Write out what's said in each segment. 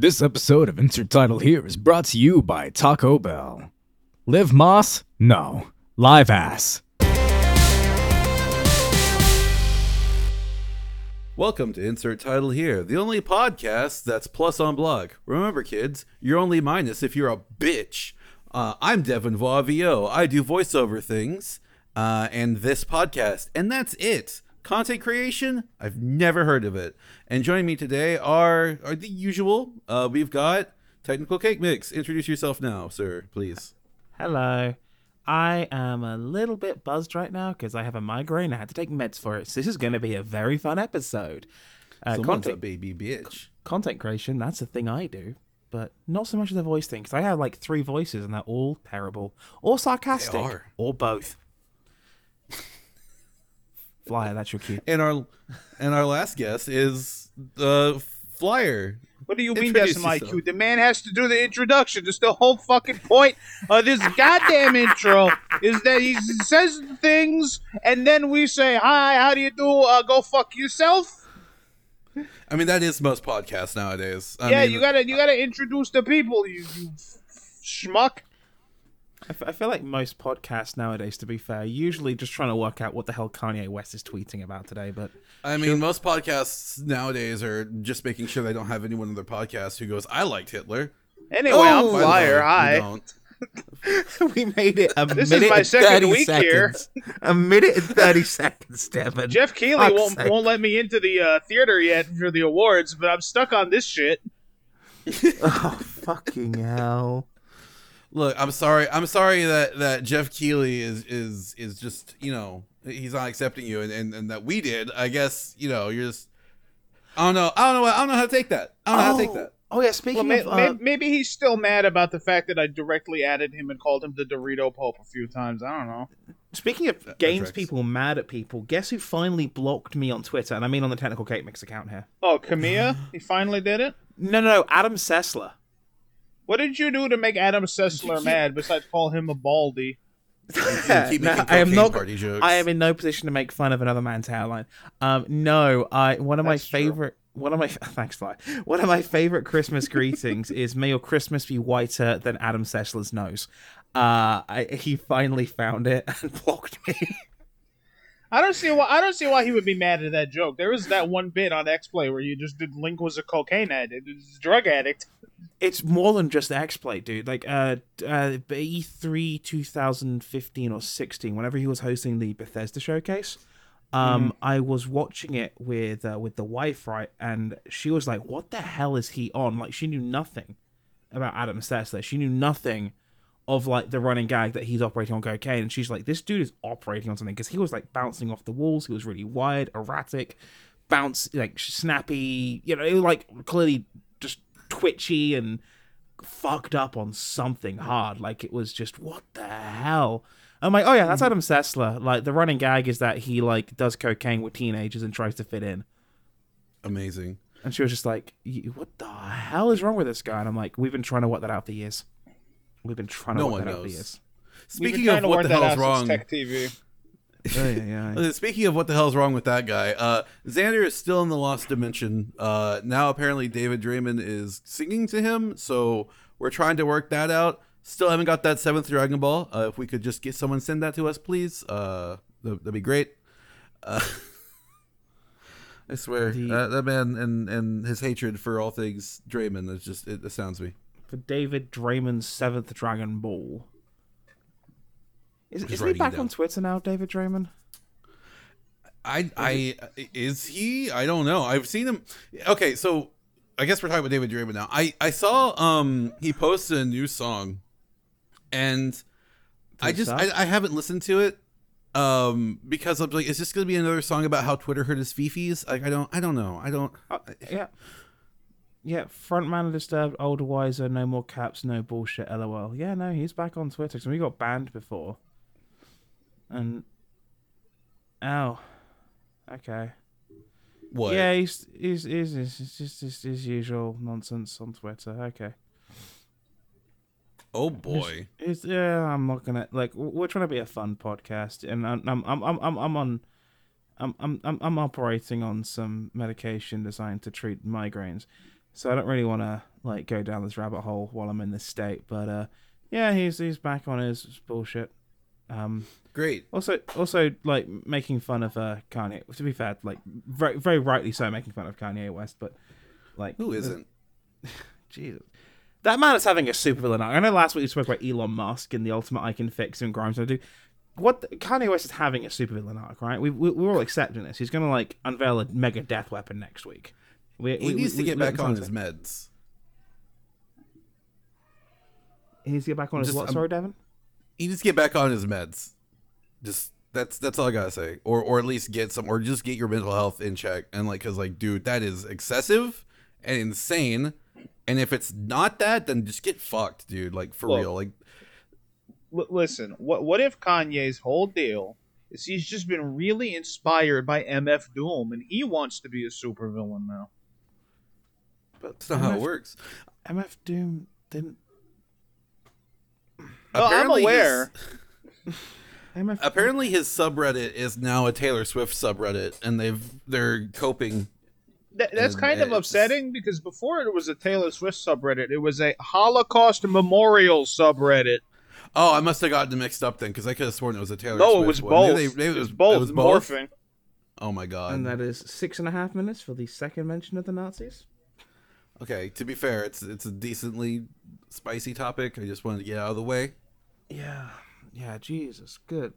This episode of Insert Title Here is brought to you by Taco Bell. Live Moss? No. Live Ass. Welcome to Insert Title Here, the only podcast that's plus on blog. Remember, kids, you're only minus if you're a bitch. Uh, I'm Devin Vauv. I do voiceover things uh, and this podcast, and that's it. Content creation? I've never heard of it. And joining me today are are the usual. Uh, we've got Technical Cake Mix. Introduce yourself now, sir, please. Hello. I am a little bit buzzed right now because I have a migraine. I had to take meds for it. So this is going to be a very fun episode. Uh, Someone's a content, baby bitch. content creation, that's a thing I do, but not so much the voice thing because I have like three voices and they're all terrible or sarcastic or both. Flyer, that's your cue. And our and our last guest is the Flyer. What do you mean Introduce that's my yourself. cue? The man has to do the introduction. That's the whole fucking point of this goddamn intro is that he says things and then we say, hi, how do you do? Uh, go fuck yourself. I mean, that is most podcasts nowadays. I yeah, mean, you gotta you gotta introduce the people, you, you schmuck. I, f- I feel like most podcasts nowadays, to be fair, usually just trying to work out what the hell Kanye West is tweeting about today. But I mean, most podcasts nowadays are just making sure they don't have anyone on their podcast who goes, "I liked Hitler." Anyway, Oh, I'm By the Flyer. way, we Hi. don't. we made it a This is minute my and second 30 week here. seconds. A minute and 30 seconds, Devin. Jeff Keighley Fuck's won't sake. won't let me into the uh, theater yet for the awards, but I'm stuck on this shit. Oh, fucking hell. Look, I'm sorry. I'm sorry that that Jeff Keighley is is is just you know he's not accepting you, and, and and that we did. I guess you know you're just. I don't know. I don't know. I don't know how to take that. I don't know how to take that. Oh, yeah, speaking Well, may, of... may, uh, maybe he's still mad about the fact that I directly added him and called him the Dorito Pope a few times. I don't know. Speaking of games tracks. people mad at people, guess who finally blocked me on Twitter? And I mean on the Technical Cake Mix account here. Oh, Kamiya, he finally did it. No, no, no, Adam Sessler. What did you do to make Adam Sessler mad besides call him a baldy? keep No, I am cocaine not. party jokes. I am in no position to make fun of another man's hairline. Um, no, I one of my That's true. favorite. One of my thanks, Fly. One of my favorite Christmas greetings is "May your Christmas be whiter than Adam Sessler's nose." Uh, I, he finally found it and blocked me. I don't see why. I don't see why he would be mad at that joke. There was that one bit on X Play where you just did Link was a cocaine addict, a drug addict. it's more than just XPlay, dude. Like uh, uh E3 2015 or 16, whenever he was hosting the Bethesda showcase, um, I was watching it with uh, with the wife, right, and she was like, "What the hell is he on?" Like she knew nothing about Adam Sessler. She knew nothing of like the running gag that he's operating on cocaine, and she's like, "This dude is operating on something," because he was like bouncing off the walls. He was really wired, erratic, bounce like snappy. You know, like clearly just twitchy and fucked up on something hard. Like it was just what the hell. I'm like, oh yeah, that's mm. Adam Sessler. Like the running gag is that he like does cocaine with teenagers and tries to fit in. Amazing. And she was just like, "You- what the hell is wrong with this guy? And I'm like, we've been trying to work that out for years. We've been trying to No work one that knows. years. Speaking of what the that hell's wrong, Tech TV. Oh, yeah, yeah. Uh, Speaking of what the hell's wrong with that guy, uh, Xander is still in the lost dimension. Uh, now apparently David Draiman is singing to him, so we're trying to work that out. Still haven't got that seventh Dragon Ball. Uh, if we could just get someone send that to us, please, uh, that, that'd be great. Uh, I swear The- that, that man and and his hatred for all things Draiman is just it astounds me. For David Draiman's seventh Dragon Ball. Is, is he back on Twitter now, David Draiman? I I is he? I don't know. I've seen him. Okay, so I guess we're talking about David Draiman now. I I saw um he posted a new song, and I just? I, I haven't listened to it um because I'm like is this gonna be another song about how Twitter hurt his fifis. Like I don't I don't know. I don't. Uh, yeah. Yeah, frontman Disturbed, older, wiser, no more caps, no bullshit, lol. Yeah, no, he's back on Twitter. So we got banned before. And. Ow. Okay. What? Yeah, he's, he's, he's, he's, just his, his usual nonsense on Twitter. Okay. Oh boy. It's, yeah, I'm not gonna like. We're trying to be a fun podcast, and I'm I'm I'm I'm I'm, I'm on. I'm, I'm I'm I'm operating on some medication designed to treat migraines, so I don't really want to like go down this rabbit hole while I'm in this state. But uh, yeah, he's he's back on his bullshit. Um, Great. also, also like making fun of uh, Kanye. To be fair, like very, very rightly so, making fun of Kanye West. But like, Who isn't? Jesus, that man is having a supervillain arc. I know last week we spoke about Elon Musk and the ultimate I can fix and Grimes. I do. What the, Kanye West is having a supervillain arc, right? We, we we're all accepting this. He's gonna like unveil a mega death weapon next week. We, He we- needs we- to get we- back on his meds. He needs to get back on his Just- what? I'm- Sorry, Devin. He needs to get back on his meds. Just that's that's all I gotta say. Or or at least get some, or just get your mental health in check. And like, cause like, dude, that is excessive and insane. And if it's not that, then just get fucked, dude. Like for Look, real. Like L- listen, what what if Kanye's whole deal is he's just been really inspired by MF Doom and he wants to be a supervillain now? That's not how it works. MF Doom didn't. Oh, I'm aware. his- MF apparently his subreddit is now a Taylor Swift subreddit, and they've they're coping. That, that's And kind of upsetting because before it was a Taylor Swift subreddit, it was a Holocaust memorial subreddit. Oh, I must have gotten mixed up then, because I could have sworn it was a Taylor No, Swift it was one. both. Maybe they- maybe it was both. It was both. Morphing. Oh my god. and that is six and a half minutes for the second mention of the Nazis. Okay, to be fair, it's it's a decently spicy topic. I just wanted to get out of the way. Yeah, yeah, Jesus, good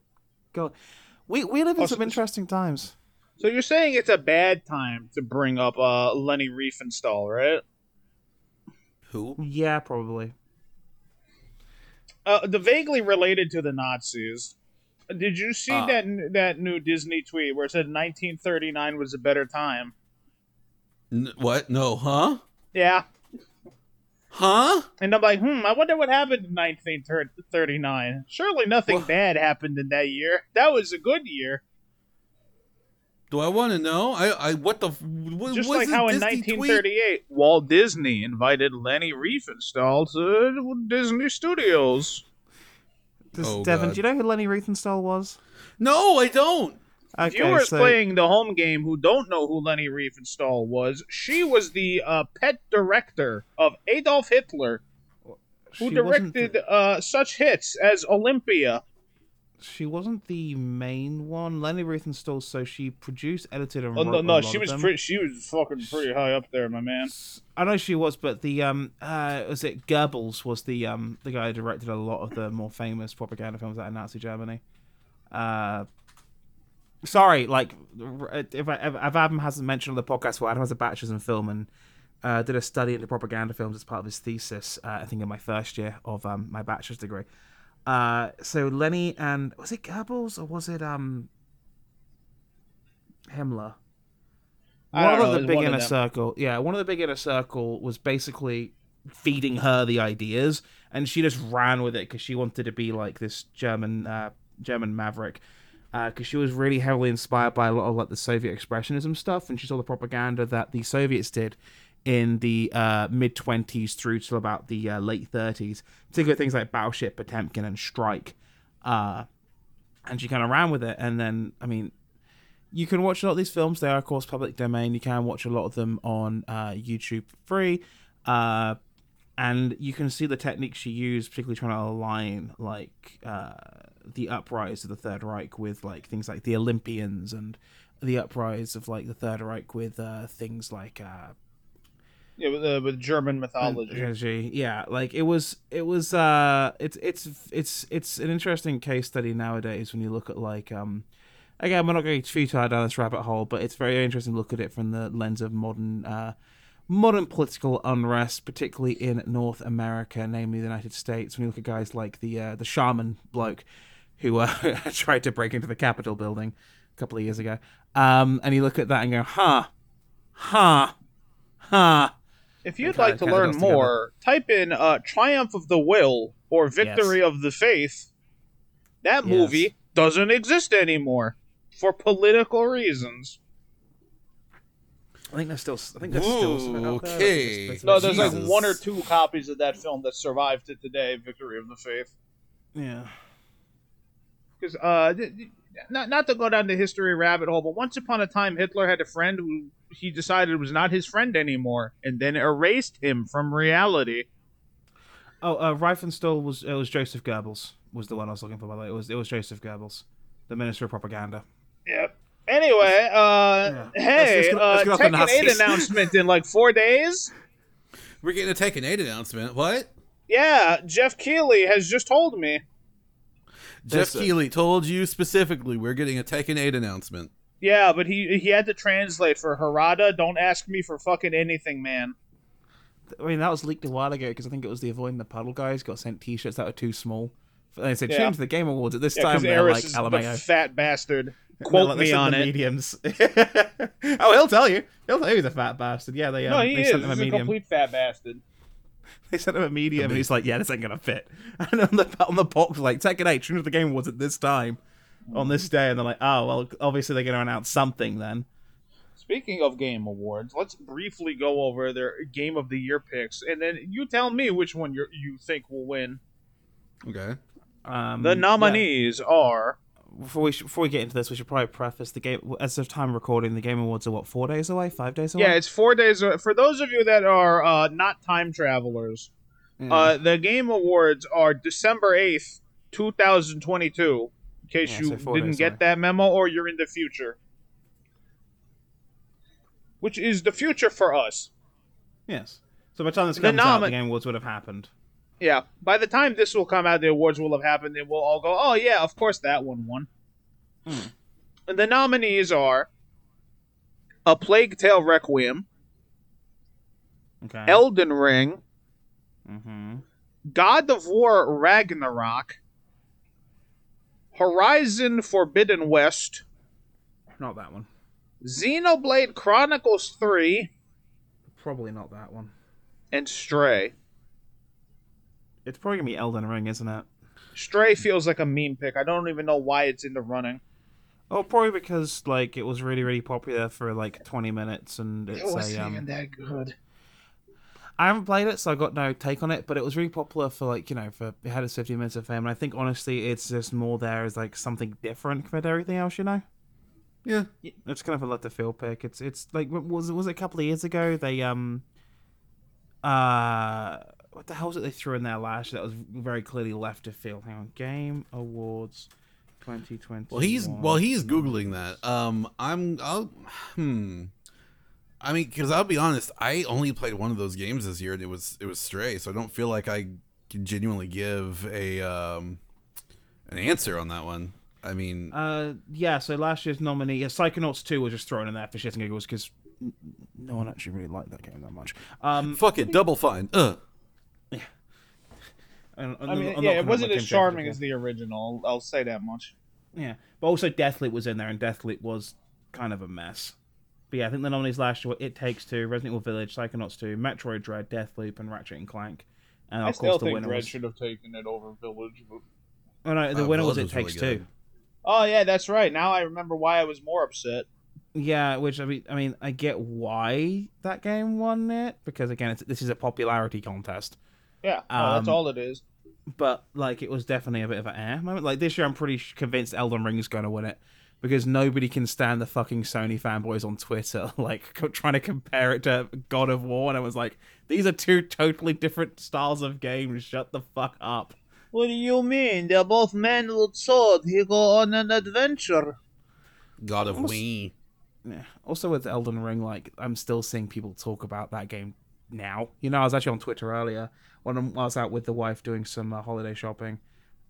God, we we live in Oh, some so- interesting times. So you're saying it's a bad time to bring up uh, Leni Riefenstahl, right? Who? Yeah, probably. Uh, the vaguely related to the Nazis. Did you see Ah. that that new Disney tweet where it said 1939 was a better time? N- what? No, huh? Yeah, Huh? and I'm like, hmm, I wonder what happened in 1939. Surely nothing Wha- bad happened in that year. That was a good year. Do I want to know? I I what the what, Just like how in Disney tweet? 1938, Walt Disney invited Leni Riefenstahl to Disney Studios. Does, Oh, Devin, God. do you know who Leni Riefenstahl was? No, I don't. Okay, Viewers so playing the home game who don't know who Leni Riefenstahl was, she was the uh, pet director of Adolf Hitler, who she directed the- uh, such hits as Olympia. she wasn't the main one. Leni Riefenstahl, so she produced, edited, and Oh wrote no, no, she was pretty. She was fucking pretty high up there, my man. I know she was, but the um, uh, was it Goebbels was the um the guy who directed a lot of the more famous propaganda films out of Nazi Germany. Uh, sorry, like if I if, Adam hasn't mentioned on the podcast, well, Adam has a bachelor's in film and uh, did a study into propaganda films as part of his thesis. Uh, I think in my first year of um my bachelor's degree. Uh, so Leni and was it Goebbels or was it um Himmler? One of the big inner circle yeah one of the big inner circle was basically feeding her the ideas and she just ran with it because she wanted to be like this german uh, german maverick because she was really heavily inspired by a lot of like the soviet expressionism stuff and she saw the propaganda that the soviets did in the uh, mid 20s through to about the uh, late 30s particularly things like battleship potemkin and strike uh, and she kind of ran with it and then i mean you can watch a lot of these films. They are, of course, public domain. You can watch a lot of them on uh, YouTube free. Uh, and you can see the techniques she used, particularly trying to align like uh, the uprise of the Third Reich with like things like the Olympians and the uprise of like the Third Reich with uh, things like uh, Yeah, with, uh, with German mythology. Mythology. Yeah, like it was it was uh it's it's it's it's an interesting case study nowadays when you look at like um again we're not going too far down this rabbit hole, but it's very interesting to look at it from the lens of modern uh modern political unrest, particularly in North America, namely the United States. When you look at guys like the uh, the shaman bloke who uh, tried to break into the Capitol building a couple of years ago, um, and you look at that and go, huh, huh, huh. If you'd kinda- like to learn goes together. more, type in uh, "Triumph of the Will" or "Victory of the Faith." That Yes. movie doesn't exist anymore for political reasons. I think there's still. I think there's still. some out there. Okay. There's- No, there's like one or two copies of that film that survived to today. "Victory of the Faith." Yeah. Because uh, th- th- not not to go down the history rabbit hole, but once upon a time, Hitler had a friend who he decided was not his friend anymore, and then erased him from reality. Oh, uh, Riefenstahl was it was Joseph Goebbels was the one I was looking for. By the way, it was it was Joseph Goebbels, the Minister of Propaganda. Yep. Anyway, uh, Yeah. hey, Let's- let's go- let's uh, go off Tekken 8 announcement in like four days. We're getting a Tekken 8 announcement. What? Yeah, Jeff Keighley has just told me. Jeff That's a- Keighley told you specifically we're getting a Tekken 8 announcement. Yeah, but he he had to translate for Harada. Don't ask me for fucking anything, man. I mean, that was leaked a while ago because I think it was the Avoiding the Puddle guys got sent T-shirts that were too small. They said Yeah. change the Game Awards at this Yeah, time. because They're Eris like is LMAO. the fat bastard. Quote like, me on the it. mediums. oh, he'll tell you. He'll tell you he's a fat bastard. Yeah, they um, No, he they is. sent him a He's a medium. complete fat bastard. They sent him a medium, and he's like, "Yeah, this ain't gonna fit." And on the on the box, like Tekken 8, change the Game Awards at this time, on this day, and they're like, "Oh, well, obviously they're gonna announce something then." Speaking of game awards, let's briefly go over their game of the year picks, and then you tell me which one you you think will win. Okay. Um, The yeah. nominees are before we sh- before we get into this, we should probably preface the game as of time recording. The Game Awards are what four days away, five days away. yeah, it's four days. Away. For those of you that are uh, not time travelers, Yeah. uh, the game awards are December eighth, two thousand twenty-two. In case Yeah, you so didn't get away. that memo, or you're in the future, which is the future for us. yes. So by the time this The comes out, the Game Awards would have happened. Yeah, by the time this will come out, the awards will have happened, and we'll all go, "Oh yeah, of course that one won." Hmm. And the nominees are A Plague Tale Requiem, Okay. Elden Ring, mm-hmm. God of War Ragnarok, Horizon Forbidden West, Not that one. Xenoblade Chronicles 3, Probably not that one. and Stray. It's probably gonna be Elden Ring, isn't it? Stray feels like a meme pick. I don't even know why it's in the running. Oh, probably because like it was really really popular for like 20 minutes, and it's a um. that good. I haven't played it, so I got no take on it. But it was really popular for like you know for it had its 50 minutes of fame, and I think honestly it's just more there as like something different compared to everything else, you know. Yeah. It's kind of a let the field pick. It's it's like was it was it a couple of years ago they um uh what the hell was it they threw in there last year that was very clearly left of field. Hang on, Game Awards 2020. Well, he's well, he's googling that. Um, I'm. I'll. Hmm. I mean, because I'll be honest, I only played one of those games this year, and it was it was Stray. So I don't feel like I can genuinely give a um an answer on that one. I mean, Uh, yeah. So last year's nominee, yeah, Psychonauts 2 was just thrown in there for shits and giggles because no one actually really liked that game that much. Um, fuck it, Double Fine. Ugh. And- I I'm mean, yeah, it wasn't as charming as the original. I'll say that much. Yeah, but also Deathloop was in there, and Deathloop was kind of a mess. But yeah, I think the nominees last year were It Takes Two, Resident Evil Village, Psychonauts 2, Metroid Dread, Deathloop, and Ratchet and Clank. And I of still course, the think winner Red was. should have taken it over Village. But... Oh no, the Uh, winner was Village It was Takes really Two. Oh yeah, that's right. Now I remember why I was more upset. Yeah, which I mean, I mean, I get why that game won it because again, it's, this is a popularity contest. Yeah, no, that's Um, all it is. but like it was definitely a bit of an air moment. Like this year, I'm pretty convinced Elden Ring is going to win it because nobody can stand the fucking Sony fanboys on Twitter like co- trying to compare it to God of War, and I was like, these are two totally different styles of games. Shut the fuck up. What do you mean? They're both men with sword. He go on an adventure. God of Almost- Wii. Yeah. Also with Elden Ring, like I'm still seeing people talk about that game now. You know, I was actually on Twitter earlier when I was out with the wife doing some uh, holiday shopping,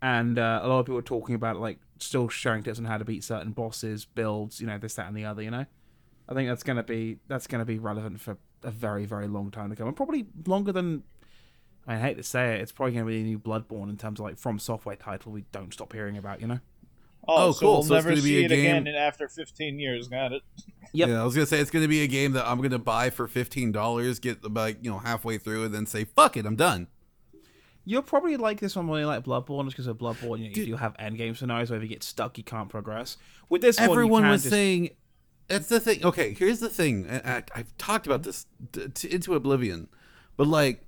and uh, a lot of people were talking about like still sharing tips on how to beat certain bosses, builds, you know, this, that, and the other. You know, I think that's gonna be that's gonna be relevant for a very, very long time to come, and probably longer than. I hate to say it, it's probably going to be a new Bloodborne in terms of like FromSoftware title we don't stop hearing about, you know. Oh, Oh, so cool. We'll So it's never gonna be see a it again game- in after 15 years. Got it. Yep. Yeah, I was gonna say it's gonna be a game that I'm gonna buy for fifteen dollars, get about you know halfway through, and then say fuck it, I'm done. You'll probably like this one more than like Bloodborne, just because of Bloodborne, you, know, you do have endgame scenarios where if you get stuck, you can't progress. With this one, Everyone can was just- saying that's the thing. Okay, here's the thing. and I, I've talked about this t- t- into oblivion, but like,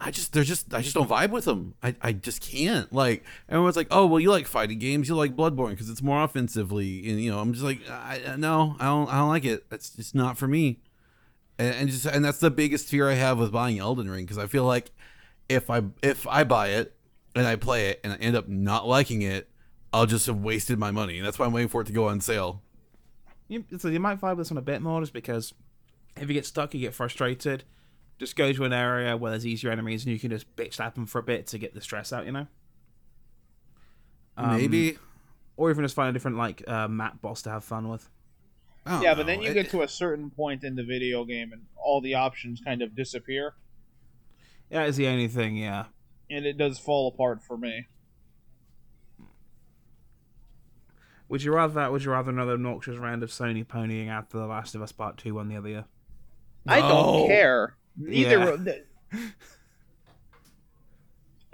I just they're just I just don't vibe with them. I, I just can't. Like everyone's like, oh well, you like fighting games, you like Bloodborne because it's more offensively, and you know I'm just like, I, no, I don't I don't like it. That's just not for me. and, and just and that's the biggest fear I have with buying Elden Ring because I feel like if I if I buy it and I play it and I end up not liking it, I'll just have wasted my money, and that's why I'm waiting for it to go on sale. You, so you might vibe with this one a bit more, just because if you get stuck, you get frustrated. Just go to an area where there's easier enemies, and you can just bitch slap them for a bit to get the stress out. You know. Um, Maybe. or even just find a different like uh, map boss to have fun with. I don't Yeah, but then you It- get to a certain point in the video game and all the options kind of disappear, Yeah, is the only thing. Yeah. and it does fall apart for me. Would you rather that? Would you rather another obnoxious round of Sony ponying after The Last of Us Part Two one the other year? I don't care. Neither. Yeah. of the-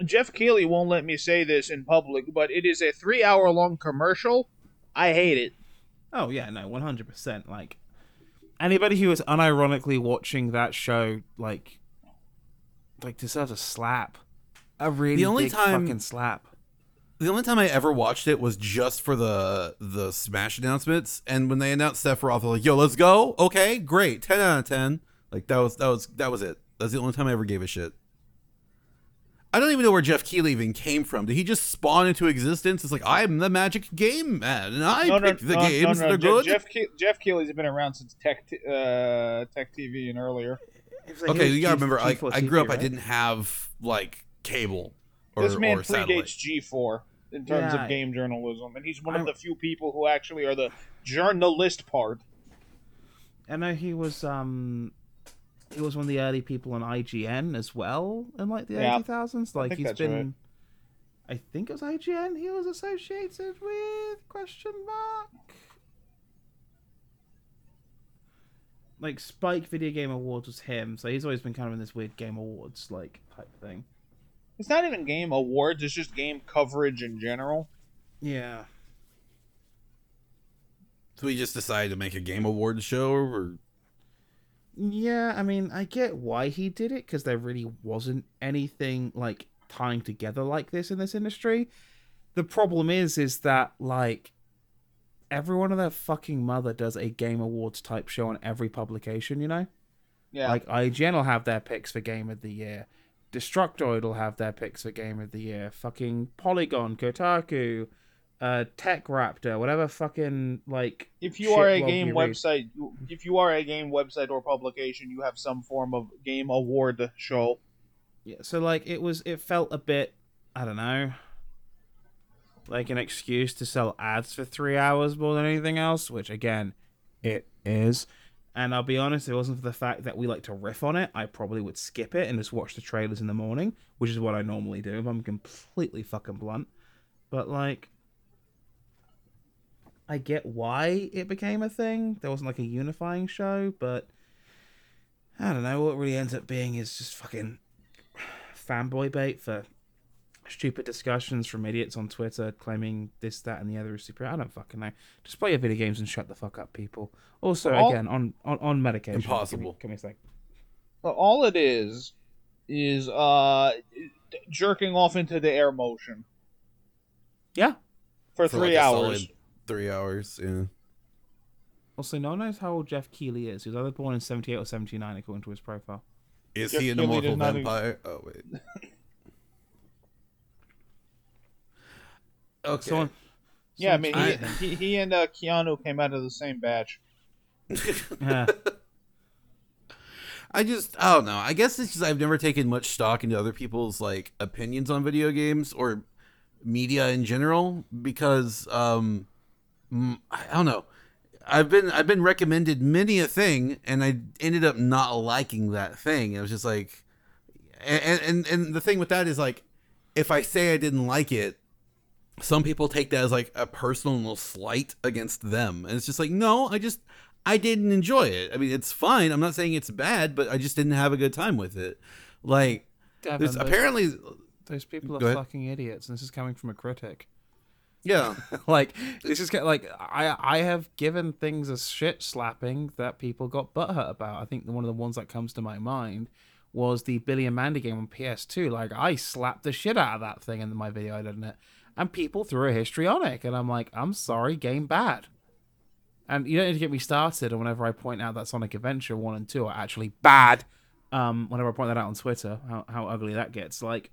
Jeff Keighley won't let me say this in public, but it is a three-hour-long commercial. I hate it. Oh yeah, no, one hundred percent. Like anybody who is unironically watching that show, like, like deserves a slap. A really The only big time- fucking slap. The only time I ever watched it was just for the the Smash announcements, and when they announced Sephiroth, they're like, "Yo, let's go! Okay, great, ten out of ten. Like that was that was that was it. That's the only time I ever gave a shit. I don't even know where Jeff Keighley even came from. Did he just spawn into existence? It's like I'm the Magic Game Man, and I no, no, the no, games no, no. that are Je- good. Jeff Ke- Jeff Keighley's been around since Tech t- uh, Tech TV and earlier. Like- okay, you gotta G- remember, like G4 I grew up, TV, I didn't have like cable or, this man or predates G4 in terms Yeah. of game journalism, and he's one of the few people who actually are the journalist part. I know he was um he was one of the early people on IGN as well in like the Yeah. early two thousands. Like think he's that's been right. I think it was IGN he was associated with question mark. Like Spike Video Game Awards was him, so he's always been kind of in this weird game awards like type thing. It's not even game awards; it's just game coverage in general. Yeah. So we just decided to make a Game Awards show, or Yeah, I mean, I get why he did it because there really wasn't anything like tying together like this in this industry. The problem is, is that like everyone of their fucking mother does a Game Awards type show on every publication. You know, Yeah, like IGN will have their picks for Game of the Year, Destructoid will have their picks for Game of the Year, fucking Polygon, Kotaku, uh, Tech Raptor, whatever fucking like. if you are a game you read. website, if you are a game website or publication, you have some form of game award show. Yeah, so like it was it felt a bit I don't know like an excuse to sell ads for three hours more than anything else, which again, it is. And I'll be honest, if it wasn't for the fact that we like to riff on it, I probably would skip it and just watch the trailers in the morning, which is what I normally do if I'm completely fucking blunt. But like I get why it became a thing. There wasn't like a unifying show, but I don't know. What it really ends up being is just fucking fanboy bait for stupid discussions from idiots on Twitter claiming this, that, and the other is superior. I don't fucking know. Just play your video games and shut the fuck up, people. Also, All- again, on, on on medication. Impossible. Give me, give me a sec. But all it is is uh jerking off into the air motion Yeah. for, for, three like, hours. solid three hours. Yeah. Also, no one knows how old Jeff Keighley is. He was either born in 78 or 79, according to his profile. Is Jeff he an Keighley immortal did not even- Oh wait. okay. Someone, yeah, I mean, he, I- he, he and uh, Keanu came out of the same batch. yeah. I just I don't know. I guess it's just I've never taken much stock into other people's like opinions on video games or media in general because um Mm, I don't know. I've been I've been recommended many a thing and I ended up not liking that thing. It was just like and and and the thing with that is like if I say I didn't like it some people take that as like a personal slight against them and it's just like no i just i didn't enjoy it i mean it's fine i'm not saying it's bad but i just didn't have a good time with it like Devin, there's those, apparently those people are fucking idiots, and this is coming from a critic. Yeah like this is like I I have given things a shit slapping that people got butthurt about. I think one of the ones that comes to my mind was the Billy and Mandy game on PS2. Like I slapped the shit out of that thing in my video, didn't it? And people threw a histrionic, and I'm like, I'm sorry, game bad. And you don't need to get me started on whenever I point out that Sonic Adventure 1 and 2 are actually bad. Um, whenever I point that out on Twitter, how, how ugly that gets. Like,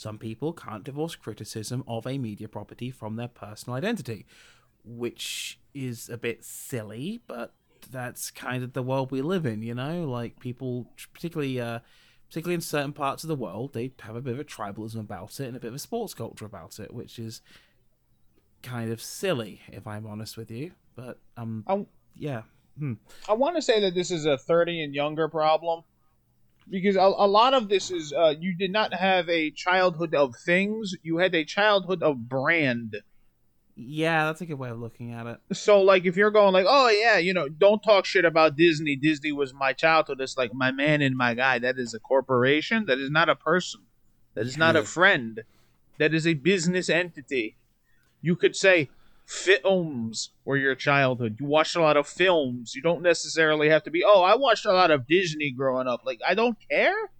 some people can't divorce criticism of a media property from their personal identity, which is a bit silly, but that's kind of the world we live in, you know? Like, people, particularly. Uh, particularly in certain parts of the world, they have a bit of a tribalism about it and a bit of a sports culture about it, which is kind of silly, if I'm honest with you. But um, I, yeah, hmm. I want to say that this is a 30 and younger problem because a, a lot of this is uh, you did not have a childhood of things, you had a childhood of brand. yeah, that's a good way of looking at it. So, like, if you're going like, oh yeah, you know, don't talk shit about Disney. Disney was my childhood. It's like my man and my guy. That is a corporation. That is not a person. That is not a friend. That is a business entity. You could say films were your childhood. You watched a lot of films. You don't necessarily have to be, oh, I watched a lot of Disney growing up. Like, I don't care.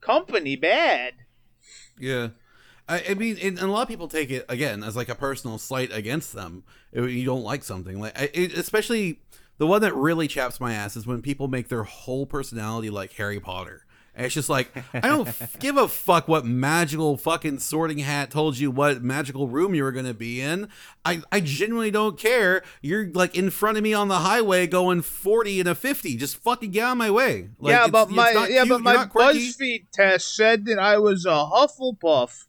Company bad. Yeah. I, I mean, and, a lot of people take it again as like a personal slight against them. If you don't like something, like it, especially the one that really chaps my ass is when people make their whole personality like Harry Potter. And it's just like I don't give a fuck what magical fucking sorting hat told you what magical room you were gonna be in. I I genuinely don't care. You're like in front of me on the highway going forty and a fifty. Just fucking get out of my way. Like, yeah, it's- but it's my not yeah, cute, but my. BuzzFeed test said that I was a Hufflepuff.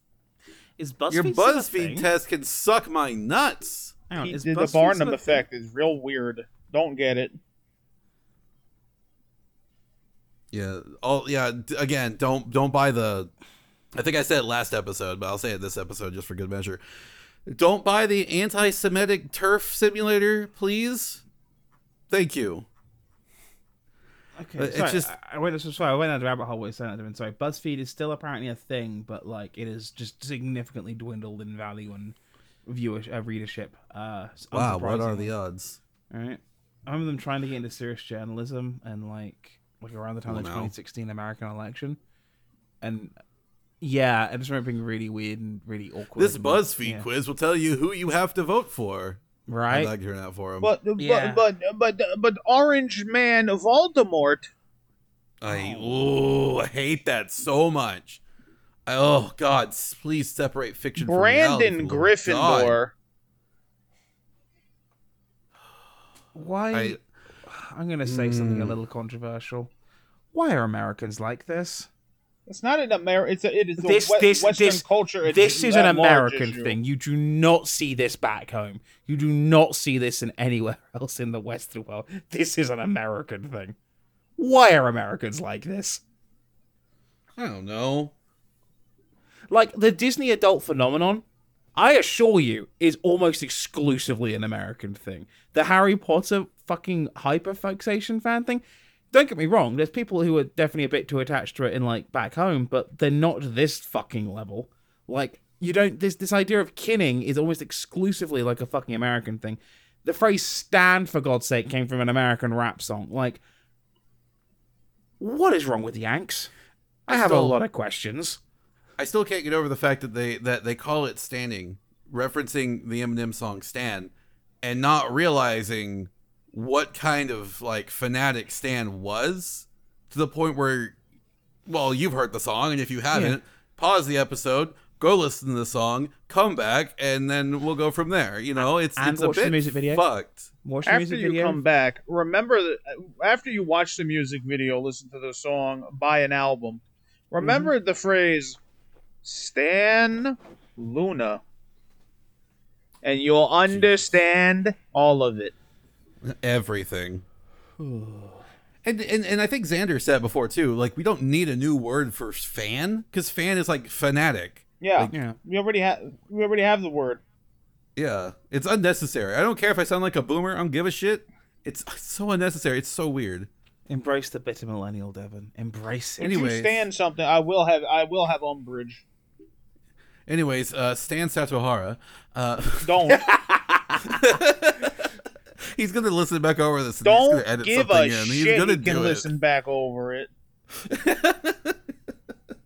Is BuzzFeed Your still a BuzzFeed test can suck my nuts. Hang on, He is BuzzFeed the Barnum still a effect is real weird. Don't get it. Yeah. Oh, yeah. Again, don't don't buy the. I think I said it last episode, but I'll say it this episode just for good measure. Don't buy the anti-Semitic TERF simulator, please. Thank you. Okay, it's sorry, just- I, I went. So sorry, I went down the rabbit hole with saying that. Sorry, BuzzFeed is still apparently a thing, but like it is just significantly dwindled in value and viewership, uh, readership. Uh, Wow, what are the odds? All right. I remember them trying to get into serious journalism and like like around the time Oh, of the no. 2016 American election, and yeah, I just remembering being really weird and really awkward. This BuzzFeed yeah. quiz will tell you who you have to vote for. right? I'm not turn out for him. But Yeah. but but but but Orange Man Voldemort. I ooh, I hate that so much. I, oh God, please separate fiction from reality. Brandon for the love of God. Gryffindor. Why? I- I'm gonna say something a Mm. little controversial. Why are Americans like this? It's not an American. It's a, it is a This- we- this- Western this- culture. It's this is an American issue. thing. You do not see this back home. You do not see this in anywhere else in the Western world. This is an American thing. Why are Americans like this? I don't know. Like the Disney adult phenomenon, I assure you, is almost exclusively an American thing. The Harry Potter fucking hyperfixation fan thing. Don't get me wrong, there's people who are definitely a bit too attached to it in like back home, but they're not this fucking level. Like you don't this this idea of kinning is almost exclusively like a fucking American thing. The phrase "stand" for God's sake came from an American rap song. Like, what is wrong with Yanks? I have a lot of questions. I still can't get over the fact that they that they call it standing, referencing the Eminem song "Stan," and not realizing what kind of like fanatic Stan was to the point where, well, you've heard the song, and if you haven't, pause the episode, go listen to the song, come back, and then we'll go from there. You know, it's And it's a watch the bit music video. fucked. Watch the After music you video. come back, remember that after you watch the music video, listen to the song, buy an album. Remember Mm-hmm. the phrase "Stan Luna," and you'll understand all of it. everything. and, and and I think Xander said before too. Like we don't need a new word for fan because fan is like fanatic. Yeah, yeah. we already have we already have the word. Yeah, it's unnecessary. I don't care if I sound like a boomer. I don't give a shit. It's so unnecessary. It's so weird. Embrace the bitter millennial, Devon. Embrace it. If you Anyways. stand something, I will have I will have umbrage. Anyways, uh, Stan Satohara, uh, Don't he's gonna listen back over this. And don't gonna edit give something a in. He's shit. gonna You can do listen back over it.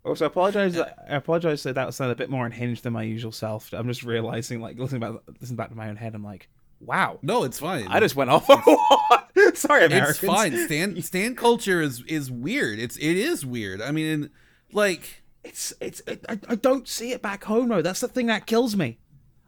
Also, I apologize. I apologize that that sounded a bit more unhinged than my usual self. I'm just realizing, like, listening back, listening back to my own head, I'm like, Wow. No, it's fine. I just went off. Sorry, Americans. it's fine. Stan Stan culture is is weird. It's it is weird. I mean, like It's it's. It, I, I don't see it back home though. That's the thing that kills me.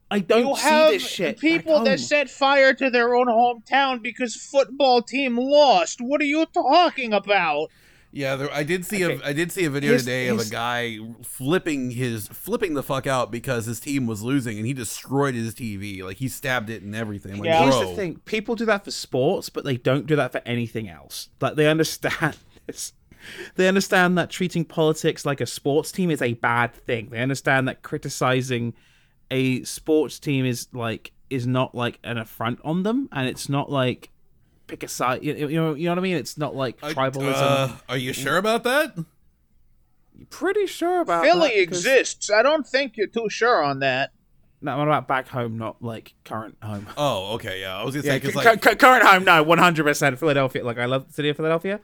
I don't You see have this shit. back people home. that set fire to their own hometown because football team lost. What are you talking about? yeah, there, I did see Okay. a I did see a video Here's- today of a guy flipping his flipping the fuck out because his team was losing and he destroyed his TV. Like he stabbed it and everything. Like, Yeah. Here's bro. the thing: people do that for sports, but they don't do that for anything else. Like they understand this. They understand that treating politics like a sports team is a bad thing. They understand that criticizing a sports team is like is not like an affront on them, and it's not like pick a side. You, you know, you know what I mean? It's not like I- tribalism. uh, are you sure about that? You're Pretty sure about Philly that, 'cause- exists. I don't think you're too sure on that. No, what about back home, not like current home? Oh, okay, yeah. I was gonna Yeah, say because cu- like cu- current home, no, one hundred percent Philadelphia. Like I love the city of Philadelphia.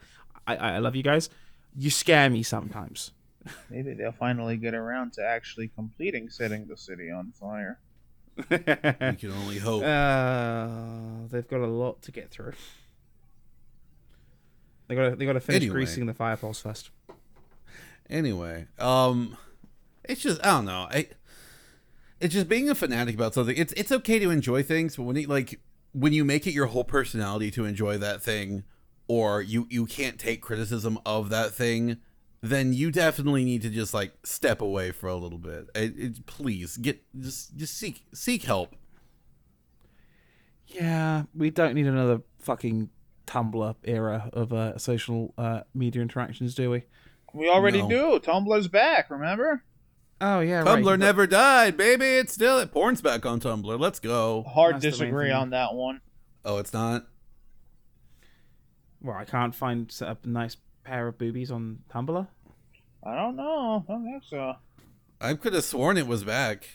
I, I I love you guys. You scare me sometimes. Maybe they'll finally get around to actually completing setting the city on fire. we can only hope. uh, they've got a lot to get through. They got to they got to finish Anyway. greasing the fire poles first. anyway um it's just i don't know i it's just being a fanatic about something it's it's okay to enjoy things but when you like when you make it your whole personality to enjoy that thing or you you can't take criticism of that thing then you definitely need to just like step away for a little bit it, it- please get just just seek seek help Yeah, we don't need another fucking Tumblr era of uh, social uh, media interactions, do we? We already No. do. Tumblr's back, remember? Oh yeah, tumblr right. never died baby it's still it. porn's back on tumblr let's go Hard That's disagree on that one. oh it's not Well, I can't find a nice pair of boobies on Tumblr. I don't know. I don't think so. i could have sworn it was back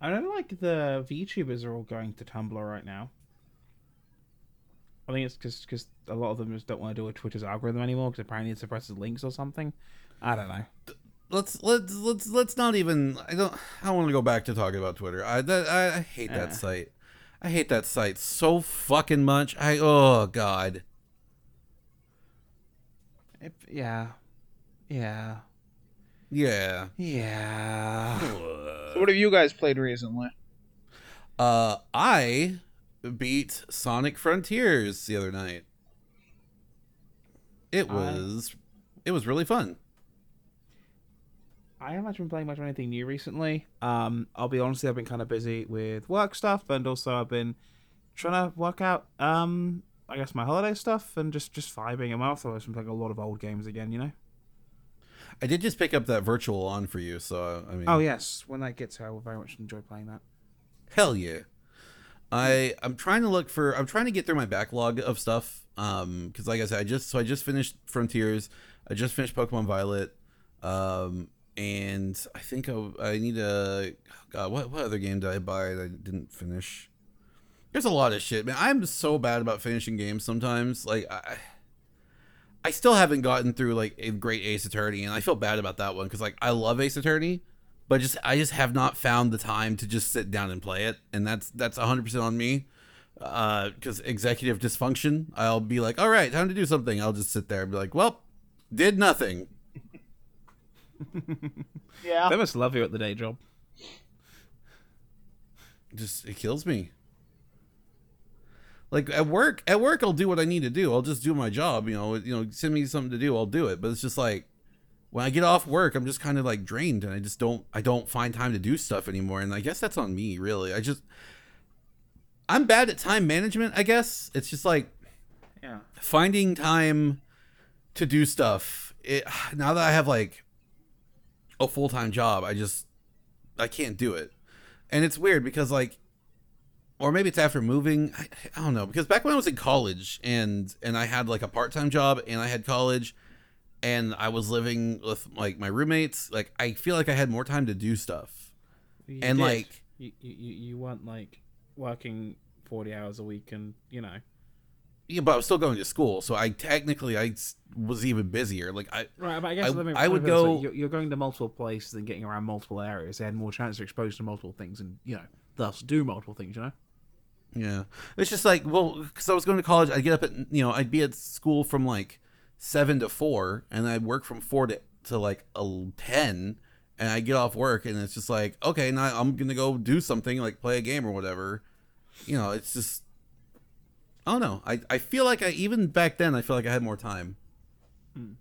I don't like the VTubers are all going to Tumblr right now. I think it's because a lot of them just don't want to do a Twitter's algorithm anymore because apparently it suppresses links or something. I don't know. let's let's let's let's not even i don't i don't want to go back to talking about twitter i that i, I hate that Yeah. site i hate that site so fucking much. I oh god. If, yeah, yeah, yeah. Yeah. So what have you guys played recently? uh i beat sonic frontiers the other night. It I- was it was really fun I haven't been playing much of anything new recently. Um, I'll be honest, I've been kind of busy with work stuff, and also I've been trying to work out, um, I guess my holiday stuff and just just vibing. And also I've been playing a lot of old games again, you know. i did just pick up that virtual on for you so i mean Oh yes, when that gets here, I will very much enjoy playing that. Hell yeah. I I'm trying to look for I'm trying to get through my backlog of stuff. Um, because like I said, I just so I just finished Frontiers. I just finished Pokemon Violet. Um, and I think I, I need a oh God. What what other game did I buy that I didn't finish? There's a lot of shit, man. I'm so bad about finishing games sometimes. Like I. I still haven't gotten through like a great Ace Attorney, and I feel bad about that one because like I love Ace Attorney, but just I just have not found the time to just sit down and play it, and that's that's 100 percent on me. Uh, because executive dysfunction, I'll be like, all right, time to do something. I'll just sit there and be like, well, did nothing. Yeah. They must love you at the day job. Just it kills me. Like at work, at work, I'll do what I need to do. I'll just do my job. You know, you know, send me something to do, I'll do it. But it's just like when I get off work, I'm just kind of like drained, and I just don't, I don't find time to do stuff anymore. And I guess that's on me, really. I just, I'm bad at time management. I guess it's just like Yeah. finding time to do stuff. It now that I have like a full time job, I just I can't do it, and it's weird because like, or maybe it's after moving. I, I don't know because back when I was in college and and I had like a part time job and I had college, and I was living with like my roommates. Like I feel like I had more time to do stuff, You and did. like you, you you you weren't like working forty hours a week, and you know. Yeah, but I was still going to school, so I technically I was even busier. Like I Right, but I guess I- let me- I would let me put it this way. go- You're, you're going to multiple places and getting around multiple areas. They had more chance to expose to multiple things, and you know, thus do multiple things. You know. Yeah, it's just like well, because I was going to college, I'd get up at you know I'd be at school from like seven to four, and I'd work from four to to like a ten, and I get off work, and it's just like okay, now I'm gonna go do something like play a game or whatever. You know, it's just I don't know. I I feel like I even back then I feel like I had more time. Mm.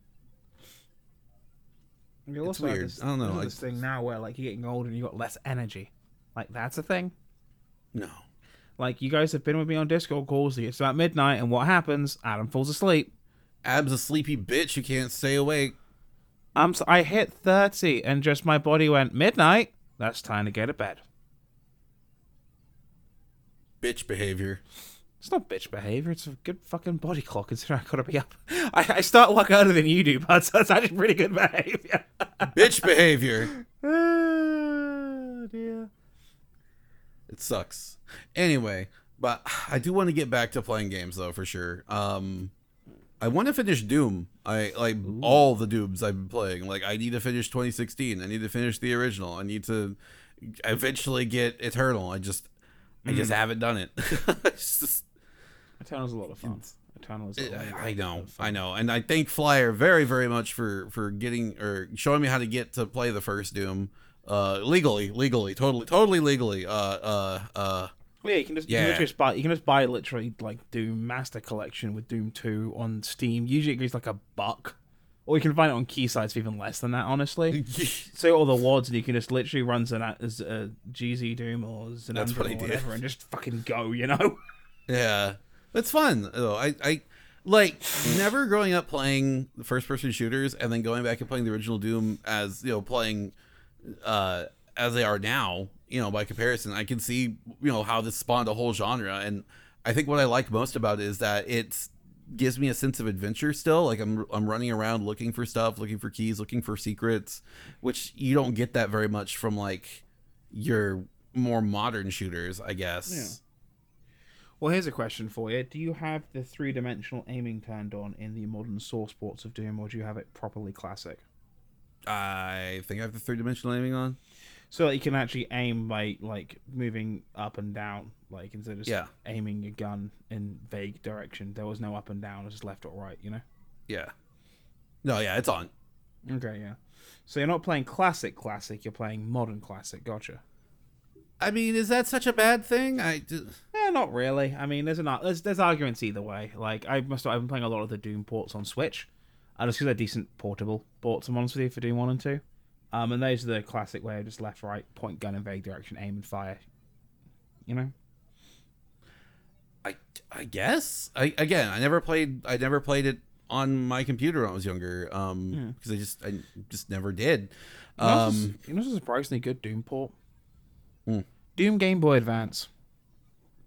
You It's also weird. This, I don't know, I- this thing now where like you're getting older and you got less energy. Like that's a thing. No. Like you guys have been with me on Discord calls. It's about midnight, and what happens? Adam falls asleep. Ab's a sleepy bitch who can't stay awake. I'm s- I hit thirty, and just my body went midnight. That's time to get to bed. Bitch behavior. It's not bitch behavior. It's a good fucking body clock. Considering I gotta be up. I, I start work earlier than you do, but so it's actually pretty good behavior. bitch behavior. oh dear. It sucks. Anyway, but I do want to get back to playing games though for sure. Um I want to finish Doom. I like all the Dooms I've been playing. Like I need to finish 2016. I need to finish the original. I need to eventually get Eternal. I just I just haven't done it. just Eternal's a lot of fun. Eternal is. I know. I know, and I thank Flyer very, very much for for getting or showing me how to get to play the first Doom, uh, legally, legally, totally, totally legally. Uh, uh, uh. Well, yeah, you can just yeah. you can just buy you can just buy literally like Doom Master Collection with Doom Two on Steam. Usually it's like a buck, or you can find it on key sites for even less than that. Honestly, so all the wads and you can just literally run Zan- as a GZ Doom or That's or did. whatever and just fucking go. You know. Yeah, it's fun though. I I like never growing up playing the first person shooters and then going back and playing the original Doom as you know playing uh as they are now. You know, by comparison, I can see you know how this spawned a whole genre, and I think what I like most about it is that it gives me a sense of adventure still. Like I'm I'm running around looking for stuff, looking for keys, looking for secrets, which you don't get that very much from like your more modern shooters, I guess. Well, here's a question for you: Do you have the three dimensional aiming turned on in the modern source ports of Doom, or do you have it properly classic? I think I have the three dimensional aiming on. So that you can actually aim by like moving up and down, like instead of just Yeah. aiming your gun in vague direction. There was no up and down; it was just left or right. You know. Yeah. No, yeah, it's on. Okay, yeah. So you're not playing classic classic; you're playing modern classic. Gotcha. I mean, is that such a bad thing? I just, Eh, not really. I mean, there's an there's there's arguments either way. Like I must I've been playing a lot of the Doom ports on Switch, and it's because they're decent portable ports. I'm honest with you for Doom one and two, um, and those are the classic way of just left, right, point gun in vague direction, aim and fire. You know. I, I guess. I again, I never played. I never played it on my computer when I was younger. Um, because I just, I just never did. You know what's- Um, you know, what's a surprisingly good Doom port. Hmm. Doom Game Boy Advance.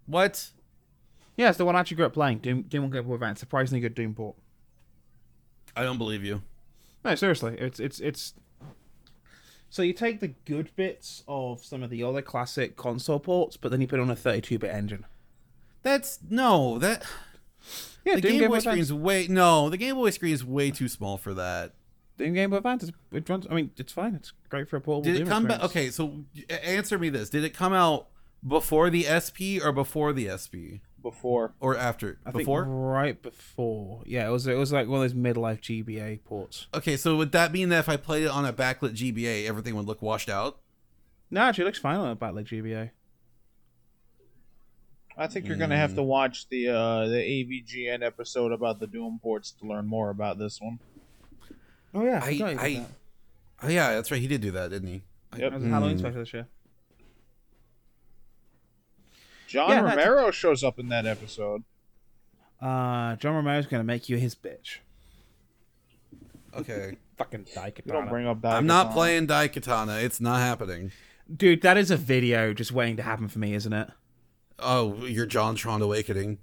what? Yeah, it's the one I actually grew up playing. Doom Doom Game Boy Advance. Surprisingly good Doom port. I don't believe you. No, seriously, it's it's it's. So you take the good bits of some of the other classic console ports, but then you put on a 32-bit engine. That's no. That Yeah, the Game Game Boy Boy screen's way no. The Game Boy screen is way too small for that. Doom Game Boy Advance. It runs. I mean, it's fine. It's great for a portable. Did it come back? Okay, so answer me this: Did it come out before the SP or before the SP before. or after? I think before? right before. Yeah, it was. It was like one of those midlife GBA ports. Okay, so would that mean that if I played it on a backlit GBA, everything would look washed out? No, actually, it looks fine on a backlit GBA. I think you're gonna have to watch the uh, the AVGN episode about the Doom ports to learn more about this one. Oh yeah, I, I, oh yeah, that's right. He did do that, didn't he? Yep. That was a Halloween special this year. John Yeah, that's- Romero shows up in that episode. Uh, John Romero's gonna make you his bitch. Okay, Fucking You don't bring up that. I'm not playing Daikatana. It's not happening. Dude, that is a video just waiting to happen for me, isn't it? Oh, you're John Tron Awakening.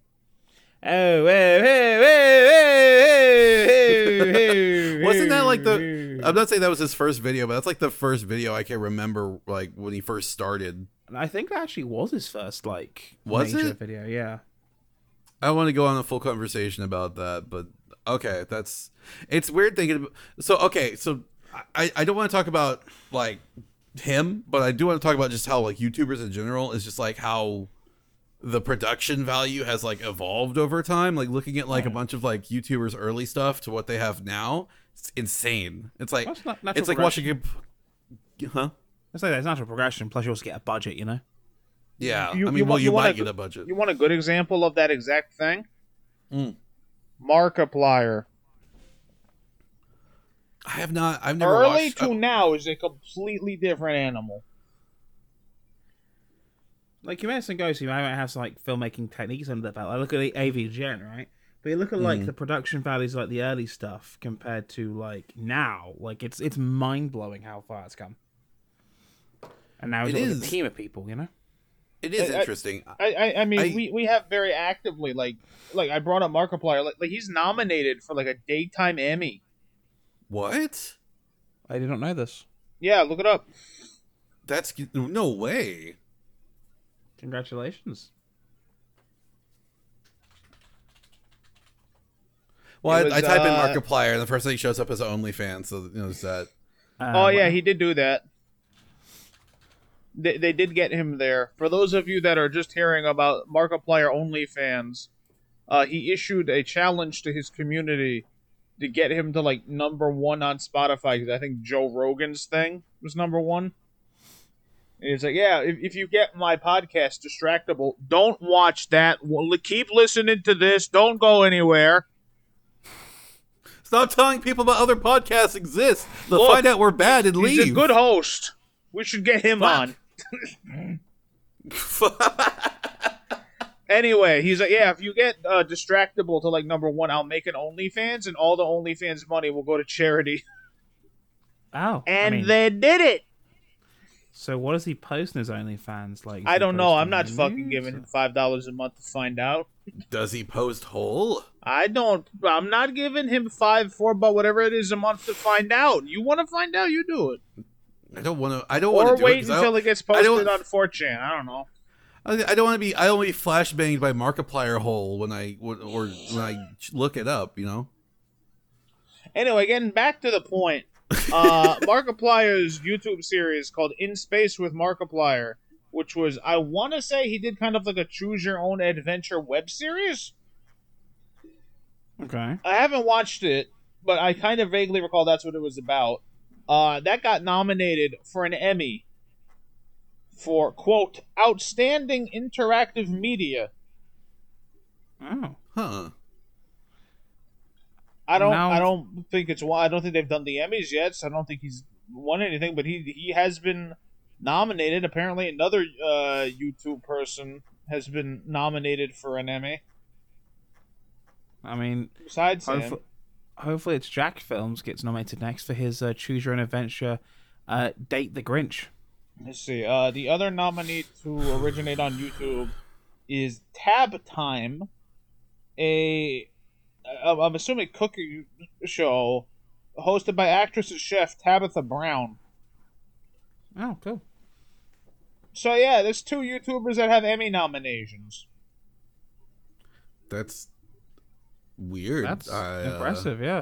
Oh, hey, hey, hey, hey, hey, Wasn't that like the? I'm not saying that was his first video, but that's like the first video I can remember, like when he first started. I think that actually was his first like Was major it? video. Yeah. I want to go on a full conversation about that, but okay, that's it's weird thinking. About, so okay, so I I don't want to talk about like him, but I do want to talk about just how like YouTubers in general is just like how the production value has like evolved over time. Like looking at like a bunch of like YouTubers' early stuff to what they have now, it's insane. It's like That's not natural it's like watching a, huh? I say there's natural progression. Plus, you also get a budget. You know. Yeah, You- I mean, you well, want- you, you want might a get a budget. You want a good example of that exact thing? Mm. Markiplier. I have not. I've never Early watched. to uh, now is a completely different animal. Like you mentioned, Ghost, you might have some like filmmaking techniques under the belt. I look at the AV Gen, right? But you look at like Mhm. the production values, like the early stuff, compared to like now. Like it's it's mind blowing how far it's come. And now it's It a team of people, you know. it is I- I- interesting. I, I, I mean, I- we, we have very actively like like I brought up Markiplier. Like, like he's nominated for like a daytime Emmy. what? I did not know this. Yeah, look it up. That's no way. Congratulations. Well, It I, I was, type in uh, Markiplier, and the first thing he shows up is OnlyFans. So you know, it's that. oh Uh, yeah, he did do that. They, they did get him there. For those of you that are just hearing about Markiplier OnlyFans, uh, he issued a challenge to his community to get him to like number one on Spotify because I think Joe Rogan's thing was number one. And he's like, yeah, if, if you get my podcast distractible, don't watch that. Well, keep listening to this. Don't go anywhere. Stop telling people about other podcasts exist. They'll Look, find out we're bad and He's leave. a good host. We should get him Fuck. on. Anyway, he's like, yeah, if you get uh, distractible to like number one, I'll make an OnlyFans, and all the OnlyFans money will go to charity. Oh, I And mean, they did it. so what does he post in his OnlyFans? Like, I don't know. I'm not fucking giving or- him five dollars a month to find out. Does he post whole? I don't. I'm not giving him five, four, but whatever it is a month to find out. You want to find out, you do it, I don't want to. I don't want or to do it wait 'cause I until it gets posted on 4chan. I don't know. I I don't want to be. I don't want to be flashbanged by Markiplier hole when I or or when I look it up. You know. Anyway, getting back to the point, uh, Markiplier's YouTube series called In Space with Markiplier, which was, I want to say he did kind of like a choose your own adventure web series. Okay. I haven't watched it, but I kind of vaguely recall that's what it was about. Uh, that got nominated for an Emmy for, quote, Outstanding Interactive Media. Oh. Huh. I don't. Now- I don't think it's. I don't think they've done the Emmys yet. So I don't think he's won anything. But he he has been nominated. Apparently, another uh, YouTube person has been nominated for an Emmy. I mean, Besides him, hopefully, it's Jack Films gets nominated next for his uh, Choose Your Own Adventure, uh, Date the Grinch. let's see. Uh, the other nominee to originate on YouTube is Tab Time, a I'm assuming cooking show hosted by actress and chef Tabitha Brown. Oh, cool. So yeah, there's two YouTubers that have Emmy nominations. That's weird. That's I, uh, impressive, yeah.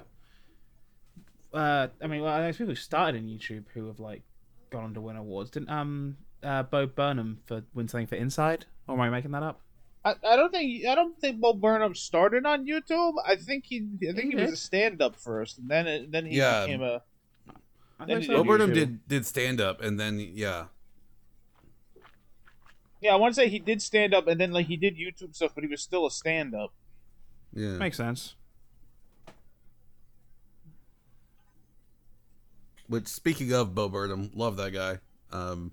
Uh, I mean, well, there's people who started in YouTube who have like gone on to win awards. Didn't um uh Bo Burnham for win something for Inside? Or am I making that up? I, I don't think I don't think Bo Burnham started on YouTube. I think he I think he, He was a stand up first, and then it, then he Yeah. became a. I Then so. Did Burnham did did stand up, and then yeah, Yeah, I want to say he did stand up, and then like he did YouTube stuff, but he was still a stand up. yeah. Makes sense. Which speaking of Bo Burnham, love that guy. Um,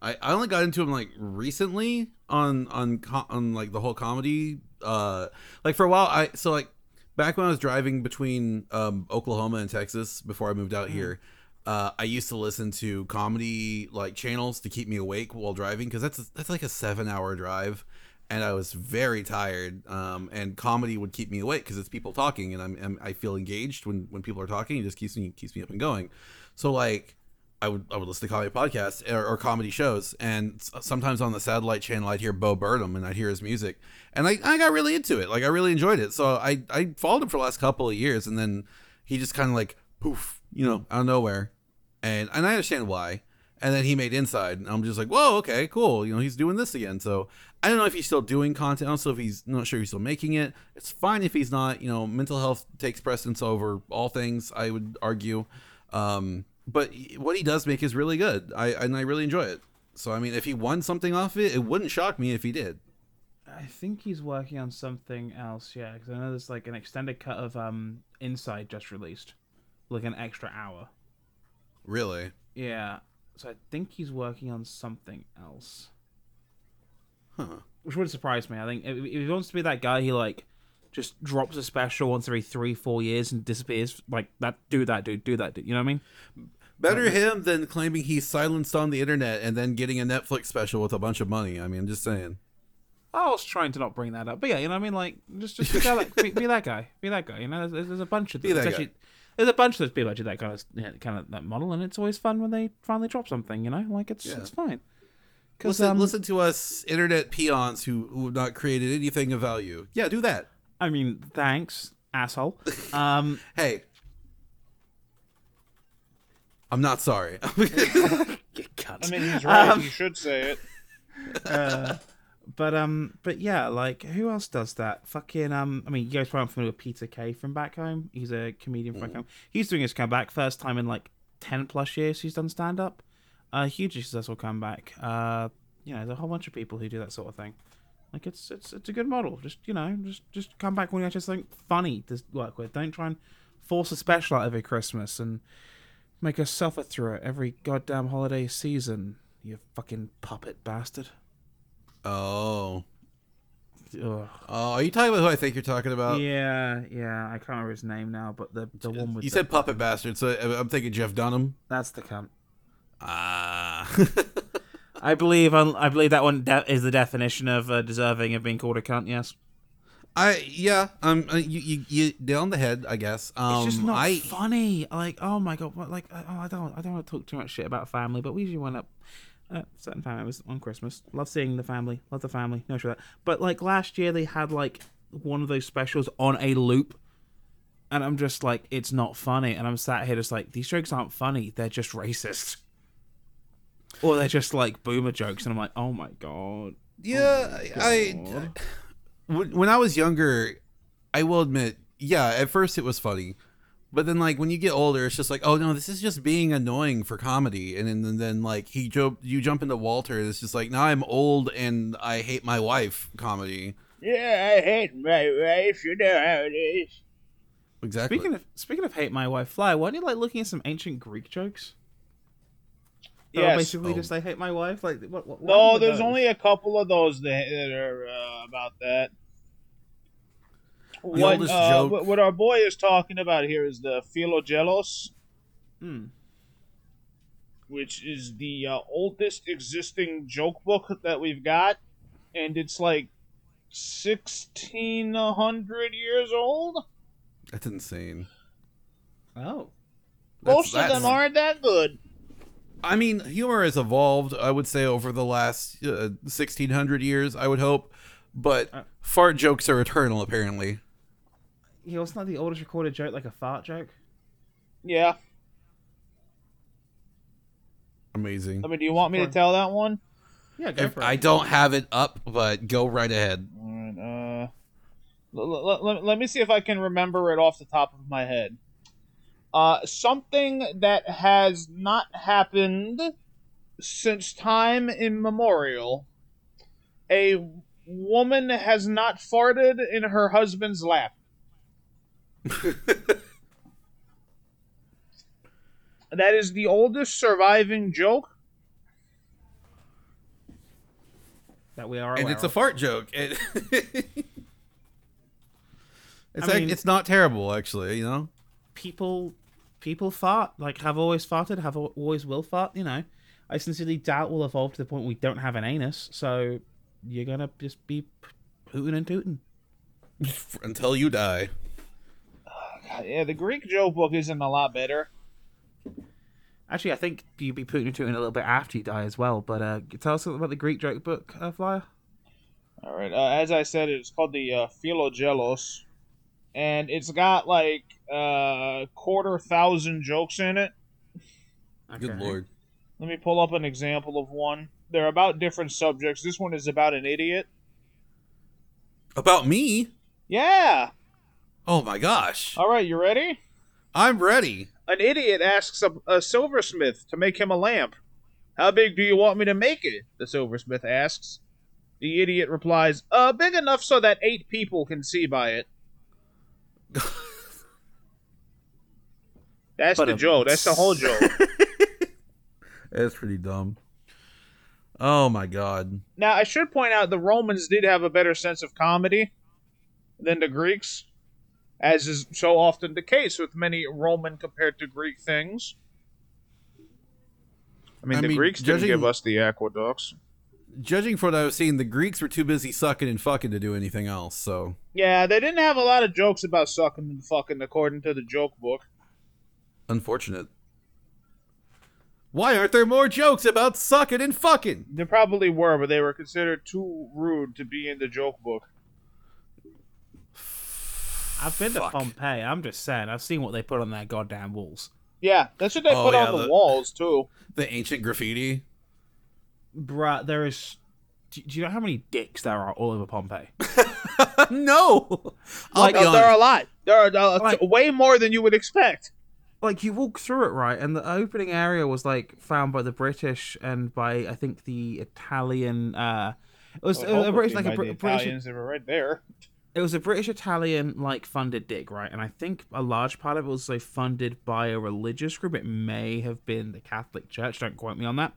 I, I only got into him like recently on on on like the whole comedy. Uh, like for a while, I so like back when I was driving between um Oklahoma and Texas before I moved out here. Uh, I used to listen to comedy like channels to keep me awake while driving because that's that's like a seven hour drive, and I was very tired. Um, and comedy would keep me awake because it's people talking, and I'm, I'm I feel engaged when when people are talking. It just keeps me keeps me up and going. So like I would I would listen to comedy podcasts or, or comedy shows, and sometimes on the satellite channel I'd hear Bo Burnham and I'd hear his music, and I, I got really into it. Like I really enjoyed it. So I I followed him for the last couple of years, and then he just kind of like poof, you know, out of nowhere, and and I understand why. and then he made Inside. And I'm just like, whoa, okay, cool. You know, he's doing this again. So I don't know if he's still doing content. Also, if he's not sure he's still making it. It's fine if he's not. You know, mental health takes precedence over all things. I would argue. Um, but what he does make is really good. I and I really enjoy it. So I mean, if he won something off it, it wouldn't shock me if he did. I think he's working on something else. Yeah, because I know there's like an extended cut of um Inside just released, like an extra hour. Really? Yeah, so I think he's working on something else. Huh. Which would surprise me. I think if if he wants to be that guy, he like just drops a special once every three, four years and disappears. Like that, do that, dude. Do that, dude. You know what I mean? Better him than claiming he's silenced on the internet and then getting a Netflix special with a bunch of money. I mean, just saying. I was trying to not bring that up, but yeah, you know what I mean. Like, just just be, that, be, be that guy, be that guy. You know, there's, there's a bunch of Be that guy. Actually- there's a bunch of those people actually that kind of yeah, kind of that model, and it's always fun when they finally drop something. You know, like it's Yeah. it's fine. Because Listen, um, listen to us internet peons who, who have not created anything of value. Yeah, do that. I mean, thanks, asshole. Um, Hey. I'm not sorry. you I mean, he's right. Um, you should say it. Uh, but um, but yeah, like who else does that? Fucking um, I mean, you guys probably familiar with Peter Kay from back home. He's a comedian from back home. He's doing his comeback first time in like ten plus years. He's done stand up. A hugely successful comeback. Uh, you know, there's a whole bunch of people who do that sort of thing. Like it's it's it's a good model. Just you know, just just come back when you actually something funny to work with. Don't try and force a special out every Christmas and make us suffer through it every goddamn holiday season. You fucking puppet bastard. Oh. Ugh. Oh, are you talking about who I think you're talking about? yeah, yeah, I can't remember his name now, but the the one with You the- said puppet bastard, so I'm thinking Jeff Dunham. that's the cunt. Ah. I believe I believe that one de- is the definition of uh, deserving of being called a cunt. Yes, I yeah, um, uh, you you you nailed on the head, I guess. Um, it's just not I funny. Like, oh my god, what, like, oh, I don't, I don't want to talk too much shit about family, but we usually wind up uh, certain family was on Christmas. Love seeing the family, love the family, no sure that. But like last year, they had like one of those specials on a loop, and I'm just like, it's not funny, and I'm sat here just like, these jokes aren't funny, they're just racist, or they're just like boomer jokes, and I'm like, oh my god. yeah, I God. when when I was younger, I will admit, yeah, at first it was funny. But then, like when you get older, it's just like, oh no, this is just being annoying for comedy. And then, and then like he jump, you jump into Walter. And it's just like now I'm old and I hate my wife. Comedy, Yeah, I hate my wife. You know how it is. exactly. Speaking of speaking of hate my wife fly, why don't you like looking at some ancient Greek jokes? That are Yes. basically Oh. just I hate my wife. Like what? what what No, there's those? only a couple of those that, that are uh, about that. What, uh, joke- what what our boy is talking about here is the Philogelos, Hmm. which is the uh, oldest existing joke book that we've got, and it's like sixteen hundred years old. That's insane. Oh, That's- Most of them aren't that good. I mean, humor has evolved. I would say over the last uh, sixteen hundred years. I would hope, but Uh. fart jokes are eternal. Apparently, yeah. Wasn't that the oldest recorded joke, like a fart joke? Yeah. amazing. I mean, do you want me to tell that one? Yeah, go If for it. I don't have it up, but go right ahead. Alright, uh, l- l- l- let me see if I can remember it off the top of my head. Uh, something that has not happened since time immemorial. A woman has not farted in her husband's lap. That is the oldest surviving joke. that we are and aware it's a fart joke. It- it's I ac- mean- it's not terrible actually. You know. people people fart like have always farted have always will fart you know i sincerely doubt we'll evolve to the point we don't have an anus so you're gonna just be hooting and tooting Until you die. God, yeah, the Greek joke book isn't a lot better. actually i think you'd be putting and tooting a little bit after you die as well but uh tell us something about the greek joke book uh, flyer All right. Uh, as I said, it's called the uh, Philogelos, and it's got like uh, quarter thousand jokes in it. Good lord. Let me pull up an example of one. They're about different subjects. This one is about an idiot. About me? Yeah. Oh my gosh. All right, you ready? I'm ready. An idiot asks a, a silversmith to make him a lamp. How big do you want me to make it? The silversmith asks. The idiot replies, Uh, big enough so that eight people can see by it. That's But the a- joke. That's the whole joke. That's pretty dumb. Oh my god. now, I should point out the Romans did have a better sense of comedy than the Greeks, as is so often the case with many Roman compared to Greek things. I mean, I the mean, Greeks didn't give us the aqueducts. Judging from what I was seeing, the Greeks were too busy sucking and fucking to do anything else, so Yeah, they didn't have a lot of jokes about sucking and fucking, according to the joke book. unfortunate. Why aren't there more jokes about sucking and fucking? There probably were, but they were considered too rude to be in the joke book. I've been Fuck. to Pompeii. I'm just saying. I've seen what they put on their goddamn walls. Yeah, that's what they Oh, put yeah, on the, the- walls too. The ancient graffiti. Bruh, there is. Do, do you know how many dicks there are all over Pompeii? no. I'll Like, be Uh, there are a lot. There are uh, Like- way more than you would expect. like you walk through it right and the opening area was like found by the british and by i think the italian uh it was Well, a, a hopefully british like a by Brit- the british Italians, they were right there. It was a british italian like funded dig right and i think a large part of it was like funded by a religious group it may have been the catholic church don't quote me on that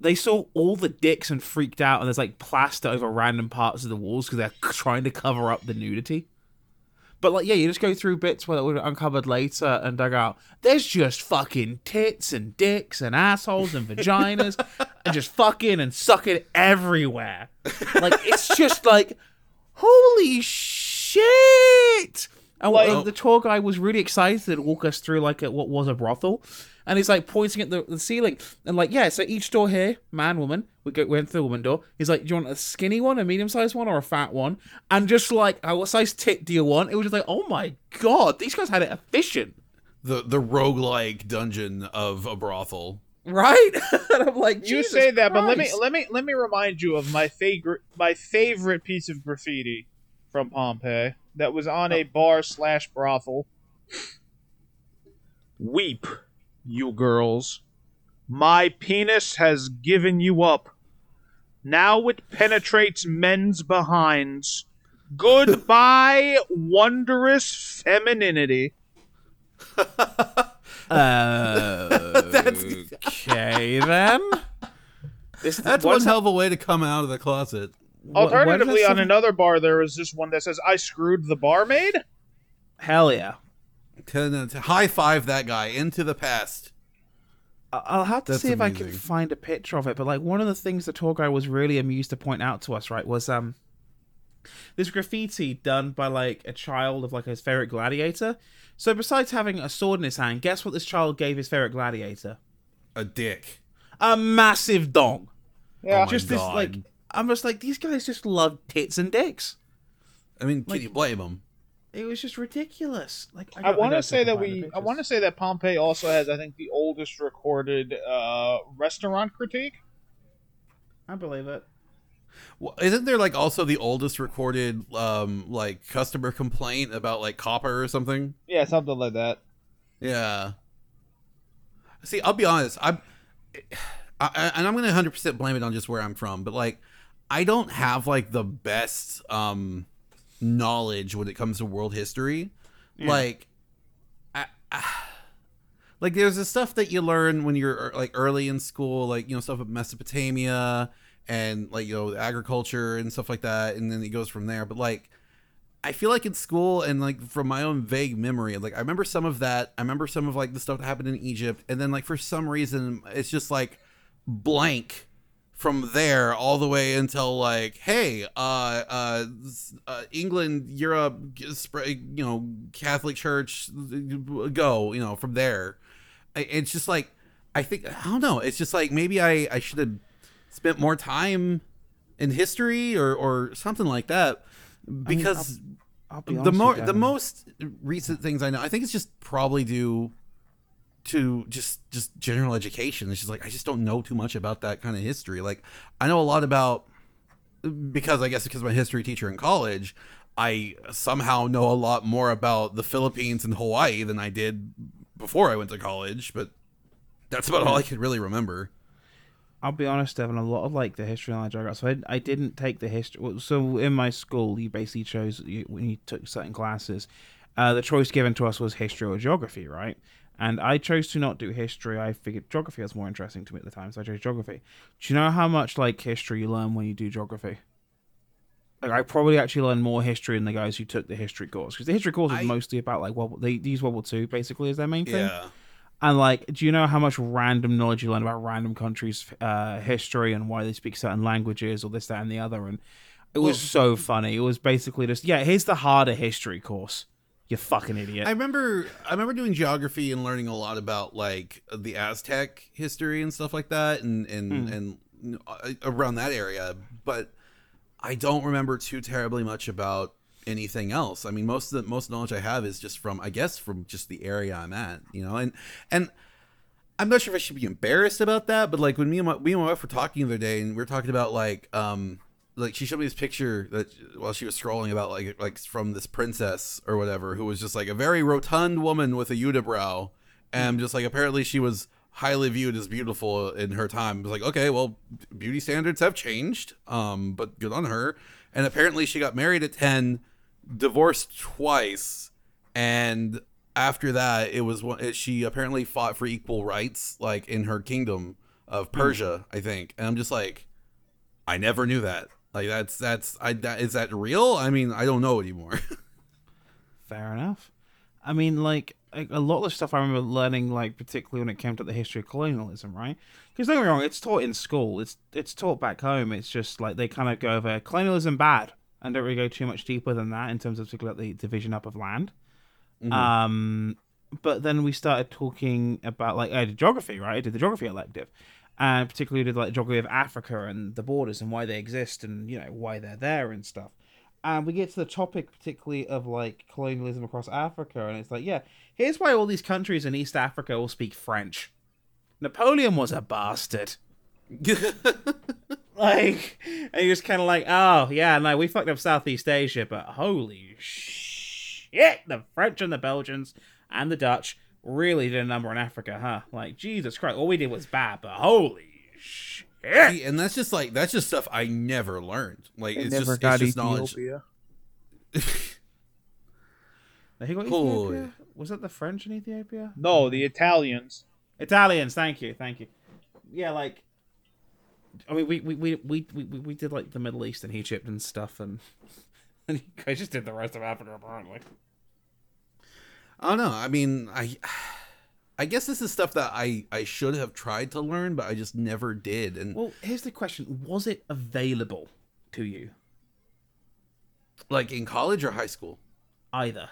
they saw all the dicks and freaked out and there's like plaster over random parts of the walls because they're trying to cover up the nudity but like, yeah, you just go through bits where it would uncovered later and dug out. There's just fucking tits and dicks and assholes and vaginas and just fucking and sucking everywhere. Like it's just like, holy shit! And Like- uh, the tour guy was really excited to walk us through like a, what was a brothel, and he's like pointing at the, the ceiling and like, yeah, so each door here, man, woman, we go went through the woman door. He's like, do you want a skinny one, a medium sized one, or a fat one? And just like, oh, what size tit do you want? It was just like, oh my god, these guys had it efficient, The the roguelike dungeon of a brothel. Right? and I'm like, You say that, but let me let me let me remind you of my favorite my favorite piece of graffiti from Pompeii that was on a oh. bar slash brothel. Weep, you girls. My penis has given you up. Now it penetrates men's behinds. Goodbye, wondrous femininity. Uh, okay then. This, That's what one is hell of a way to come out of the closet. what- what is Alternatively, that on another bar, there was this one that says, I screwed the barmaid. hell yeah. To, to high five that guy into the past. I- I'll have to That's see if I can find a picture of it. But like one of the things the tour guide was really amused to point out to us, right, was um this graffiti done by like a child of like his favorite gladiator. So besides having a sword in his hand, guess what this child gave his favorite gladiator? A dick. A massive dong. Yeah. my just this like I'm just like these guys just love tits and dicks. I mean, can Like- you blame them? It was just ridiculous. Like I got- want gotta say that I can find we. I want to say that Pompeii also has, I think, the oldest recorded uh, restaurant critique. I believe it. Well, isn't there like also the oldest recorded um like customer complaint about like copper or something? Yeah, something like that. Yeah. See, I'll be honest. I'm, I, I- and I'm gonna 100 percent blame it on just where I'm from, but like, I don't have like the best um knowledge when it comes to world history. Like, I, I, like there's the stuff that you learn when you're like early in school, like you know stuff of Mesopotamia and like you know agriculture and stuff like that, and then it goes from there. But like. I feel like in school and like from my own vague memory, like I remember some of that. I remember some of like the stuff that happened in Egypt, and then like for some reason it's just like blank from there all the way until like, hey, uh, uh, uh England, Europe, you know, Catholic Church, go, you know, from there. It's just like I think I don't know. It's just like maybe I I should have spent more time in history or or something like that because I'll be the more the most recent things I know, I think it's just probably due to just just general education. It's just like I just don't know too much about that kind of history. Like I know a lot about because I guess because I'm history teacher in college, I somehow know a lot more about the Philippines and Hawaii than I did before I went to college, but that's about all I could really remember. I'll be honest, Evan. A lot of like the history knowledge I got. So I, I didn't take the history. So in my school, you basically chose you, when you took certain classes. Uh, the choice given to us was history or geography, right? And I chose to not do history. I figured geography was more interesting to me at the time, so I chose geography. Do you know how much like history you learn when you do geography? Like I probably actually learned more history than the guys who took the history course because the history course is I- mostly about like War- they, use World War Two basically is their main thing. Yeah. And like, do you know how much random knowledge you learn about random countries' uh, history and why they speak certain languages or this, that, and the other? And it was so funny. It was basically just, yeah, here's the harder history course. You fucking idiot. I remember I remember doing geography and learning a lot about like the Aztec history and stuff like that and and Hmm. and you know, uh, around that area, but I don't remember too terribly much about anything else. I mean, most of the most knowledge I have is just from I guess from just the area I'm at, you know. And and I'm not sure if I should be embarrassed about that, but like when me and my, me and my wife were talking the other day, and we were talking about like um like she showed me this picture that while she was scrolling about like like from this princess or whatever who was just like a very rotund woman with a unibrow, and just like apparently she was highly viewed as beautiful in her time. It was like okay, well, beauty standards have changed, um, but good on her. And apparently she got married at ten, divorced twice, and after that it was one it, she apparently fought for equal rights like in her kingdom of hmm. persia i think and i'm just like i never knew that like that's that's i that is that real i mean i don't know anymore Fair enough. I mean, like a a lot of the stuff I remember learning, like particularly when it came to the history of colonialism, right? Because don't get me wrong, it's taught in school. It's it's taught back home. It's just like they kind of go over colonialism bad and don't really go too much deeper than that in terms of particularly the division up of land. Um, but then we started talking about like I did geography, right? I did the geography elective, and particularly did like geography of Africa and the borders and why they exist and you know why they're there and stuff. And we get to the topic particularly of like colonialism across Africa, and it's like, yeah, here's why all these countries in East Africa all speak French. Napoleon was a bastard. Like, and you're just kind of like, oh yeah, no, we fucked up Southeast Asia, but holy shit, the French and the Belgians and the Dutch really did a number on Africa, huh? Like, Jesus Christ, all we did was bad, but holy shit. See, and that's just like that's just stuff i never learned like They it's never just got it's just knowledge Ethiopia. Now, got Ethiopia? Was it the French in Ethiopia? No, the Italians. Italians, thank you, thank you. Yeah, like, I mean, we we we we we, we did like the Middle East and Egypt and stuff, and and guys just did the rest of Africa apparently. I don't know. I mean, I I guess this is stuff that I I should have tried to learn, but I just never did. And Well, here's the question: Was it available to you like in college or high school, either?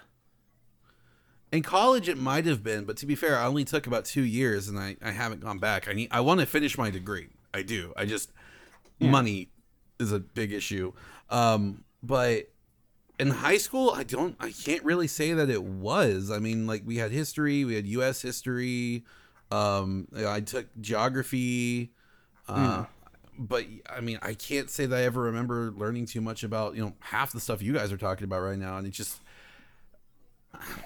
in college it might have been, but to be fair, I only took about two years, and I I haven't gone back. I need I want to finish my degree. I do. I just money is a big issue. Um, but in high school, I don't. I can't really say that it was. I mean, like we had history, we had U.S. history. Um, I took geography. Uh, But I mean, I can't say that I ever remember learning too much about you know half the stuff you guys are talking about right now, and it just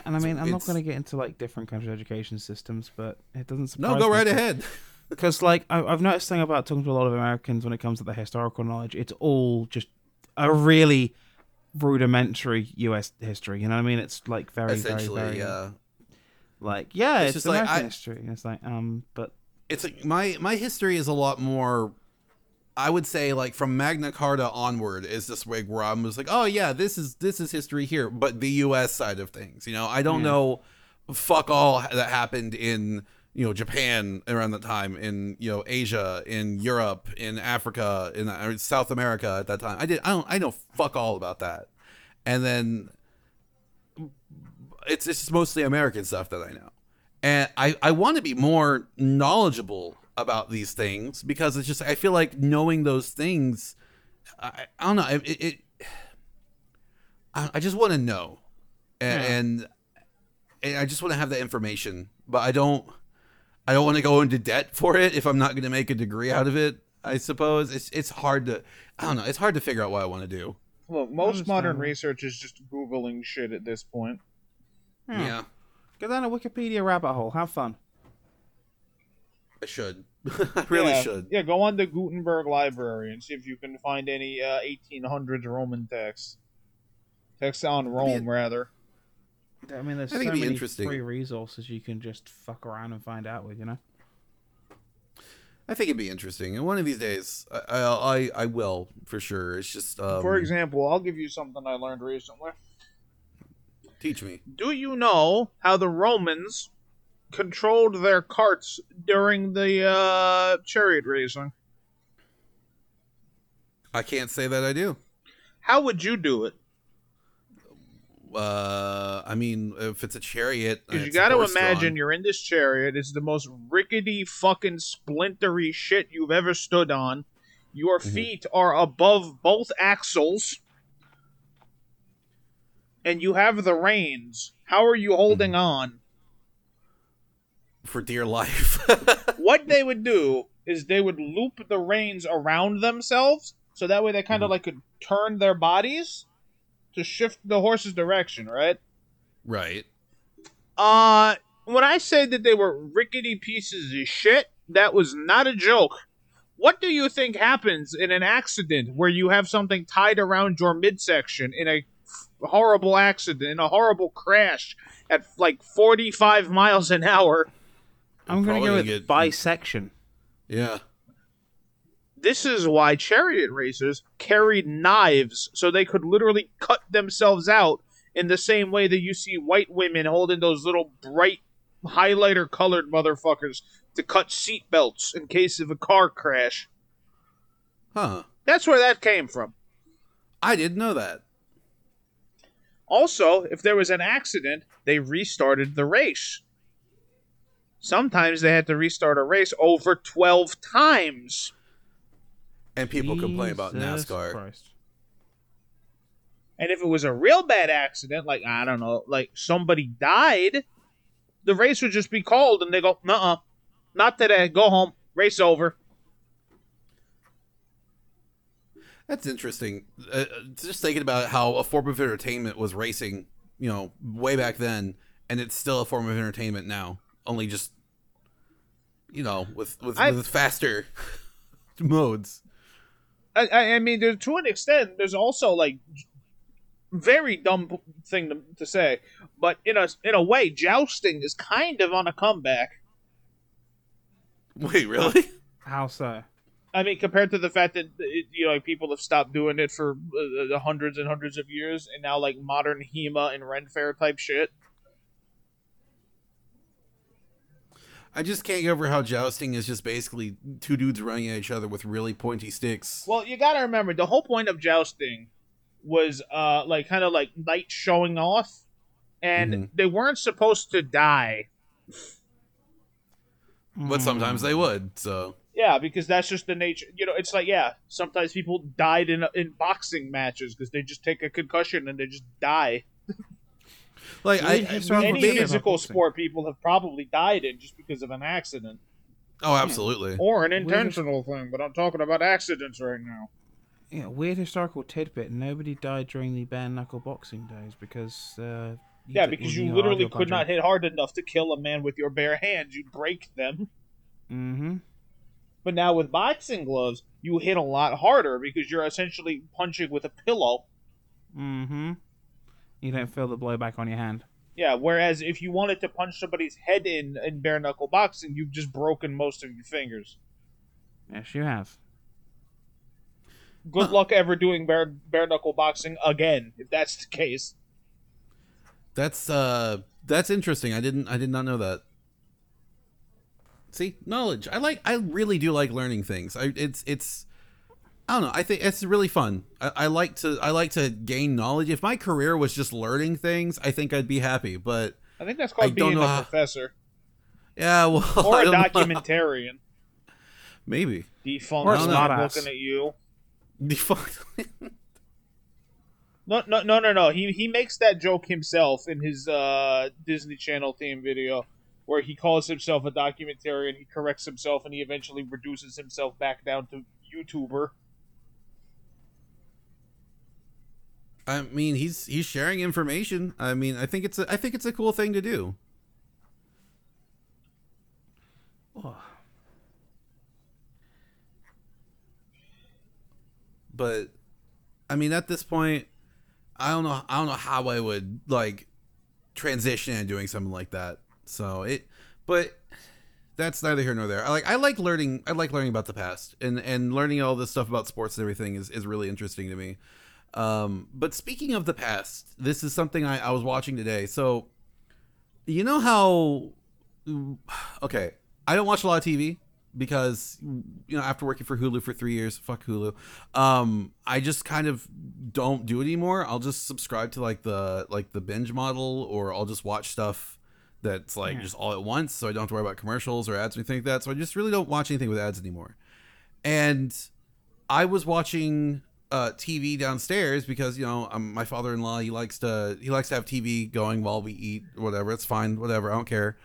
And I mean, I'm not going to get into like different countries' education systems, but it doesn't surprise no, go right ahead. because like I, I've noticed thing about talking to a lot of Americans when it comes to the historical knowledge, it's all just a really rudimentary U.S. history. You know what I mean? It's like very, Essentially, very, very yeah. like yeah, It's it's, just just like, American I- history. And it's like um, but it's like my my history is a lot more I would say like from Magna Carta onward is this way where I'm just like, oh yeah, this is this is history here, but the U.S. side of things, you know, I don't Yeah. know, fuck all that happened in you know Japan around that time, in you know Asia, in Europe, in Africa, in uh, South America at that time. I did I don't I know fuck all about that, and then it's it's mostly American stuff that I know and I, I want to be more knowledgeable about these things because it's just I feel like knowing those things I, I don't know it, it, it I, I just want to know and, Yeah. and and I just want to have that information but I don't I don't want to go into debt for it if I'm not going to make a degree out of it. I suppose it's it's hard to I don't know. It's hard to figure out what I want to do. Look, most modern research is just googling shit at this point. Hmm. Yeah, Go down a Wikipedia rabbit hole. Have fun. I should. I really yeah, should. Yeah, go on the Gutenberg Library and see if you can find any uh, 1800s Roman texts. Texts on Rome, rather. I mean, there's I think so be many interesting. free resources you can just fuck around and find out with, you know. I think it'd be interesting, and one of these days, I I, I, I will for sure. It's just um, For example, I'll give you something I learned recently. teach me. Do you know how the Romans controlled their carts during the uh, chariot racing? I can't say that I do. How would you do it? Uh, I mean, if it's a chariot, Because you got to imagine you're in this chariot. It's the most rickety, fucking splintery shit you've ever stood on. Your Mhm. feet are above both axles. And you have the reins. How are you holding on? for dear life. What they would do is they would loop the reins around themselves, so that way they kind of Mhm. like could turn their bodies to shift the horse's direction, right? right. Uh, when I say that they were rickety pieces of shit, that was not a joke. What do you think happens in an accident where you have something tied around your midsection in a horrible accident, in a horrible crash at like 45 miles an hour? I'm gonna go with get- bisection. Yeah. This is why chariot racers carried knives so they could literally cut themselves out in the same way that you see white women holding those little bright highlighter colored motherfuckers to cut seat belts in case of a car crash. Huh. That's where that came from. I didn't know that. Also, if there was an accident, they restarted the race. Sometimes they had to restart a race over 12 times. And people complain about NASCAR. Christ. And if it was a real bad accident, like I don't know, like somebody died, the race would just be called, and they go, "Uh, not today. Go home. Race over." That's interesting. Uh, just thinking about how a form of entertainment was racing, you know, way back then, and it's still a form of entertainment now. Only just, you know, with with, with faster modes. I, I, I mean, there's, to an extent, there's also like very dumb thing to, to say, but in a in a way, jousting is kind of on a comeback. Wait, really? How so? I mean, compared to the fact that it, you know like, people have stopped doing it for uh, uh, hundreds and hundreds of years, and now like modern HEMA and Ren Fair type shit. I just can't get over how jousting is just basically two dudes running at each other with really pointy sticks. Well, you gotta remember the whole point of jousting was uh like kind of like knights showing off, and Mhm. they weren't supposed to die. But sometimes they would. So Yeah, because that's just the nature. You know, it's like yeah, sometimes people died in in boxing matches because they just take a concussion and they just die. Like I, Really I historical Any trivia physical boxing. sport people have probably died in just because of an accident oh absolutely. or an intentional thing. But I'm talking about accidents right now. Yeah, weird historical tidbit. Nobody died during the bare knuckle boxing days because. Uh, Yeah, because you literally could not hit hard enough to kill a man with your bare hands. You'd break them. Mm-hmm. But now with boxing gloves, you hit a lot harder because you're essentially punching with a pillow. Mm-hmm. You don't feel the blowback on your hand. Yeah, whereas if you wanted to punch somebody's head in in bare knuckle boxing, you've just broken most of your fingers. Yes, you have. Good luck ever doing bare bare knuckle boxing again, if that's the case. That's uh that's interesting. I didn't I did not know that. See, knowledge. I like I really do like learning things. I it's it's I don't know. I think it's really fun. I, I like to I like to gain knowledge. If my career was just learning things, I think I'd be happy. But I think that's I called don't being a how- professor yeah, well, or a know. documentarian. maybe Defunct Or I'm looking at you. defunct. No, no, no, no, no. He he makes that joke himself in his uh, Disney Channel theme video. where he calls himself a documentarian, he corrects himself, and he eventually reduces himself back down to YouTuber. I mean, he's he's sharing information. I mean, I think it's a, I think it's a cool thing to do. But I mean, at this point, I don't know. I don't know how I would like transition into doing something like that. So it, but that's neither here nor there. I like I like learning. I like learning about the past and and learning all this stuff about sports and everything is is really interesting to me. Um, but speaking of the past, this is something I, I was watching today. So, you know how? Okay, I don't watch a lot of TV because you know after working for Hulu for three years, fuck Hulu. Um, I just kind of don't do it anymore. I'll just subscribe to like the like the binge model, or I'll just watch stuff that's like Yeah. just all at once, so I don't have to worry about commercials or ads or anything like that. So I just really don't watch anything with ads anymore. And I was watching uh, TV downstairs because you know um, my father-in-law he likes to he likes to have TV going while we eat whatever. It's fine, whatever. I don't care.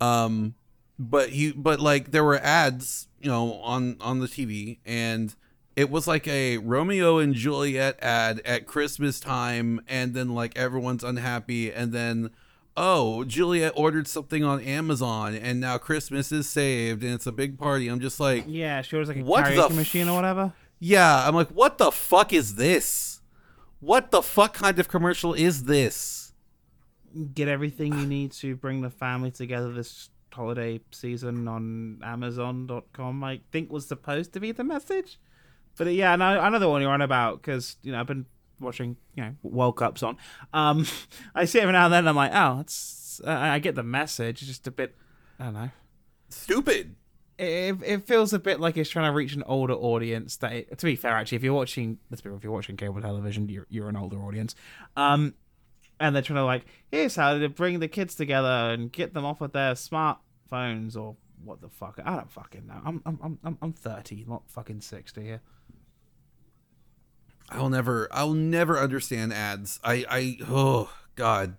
Um, but he but like there were ads you know on on the TV and it was like a Romeo and Juliet ad at Christmas time and then like everyone's unhappy and then oh Juliet ordered something on Amazon and now Christmas is saved and it's a big party. I'm just like Yeah, she was like a What the karaoke machine or whatever. Yeah, I'm like, what the fuck is this? What the fuck kind of commercial is this? Get everything you need to bring the family together this holiday season on Amazon.com. I think was supposed to be the message. But yeah, no, I know the one you're on about because you know I've been watching you know World Cups on. Um, I see it every now and then. And I'm like, oh, it's uh, I get the message. It's just a bit. I don't know. Stupid. It, it feels a bit like it's trying to reach an older audience. That it, to be fair, actually, if you're watching, let's be real, if you're watching cable television, you're you're an older audience. Um, and they're trying to like, here's how to bring the kids together and get them off of their smartphones or what the fuck. I don't fucking know. I'm I'm I'm I'm- thirty, not fucking sixty here. I'll never I'll never understand ads. I I oh god.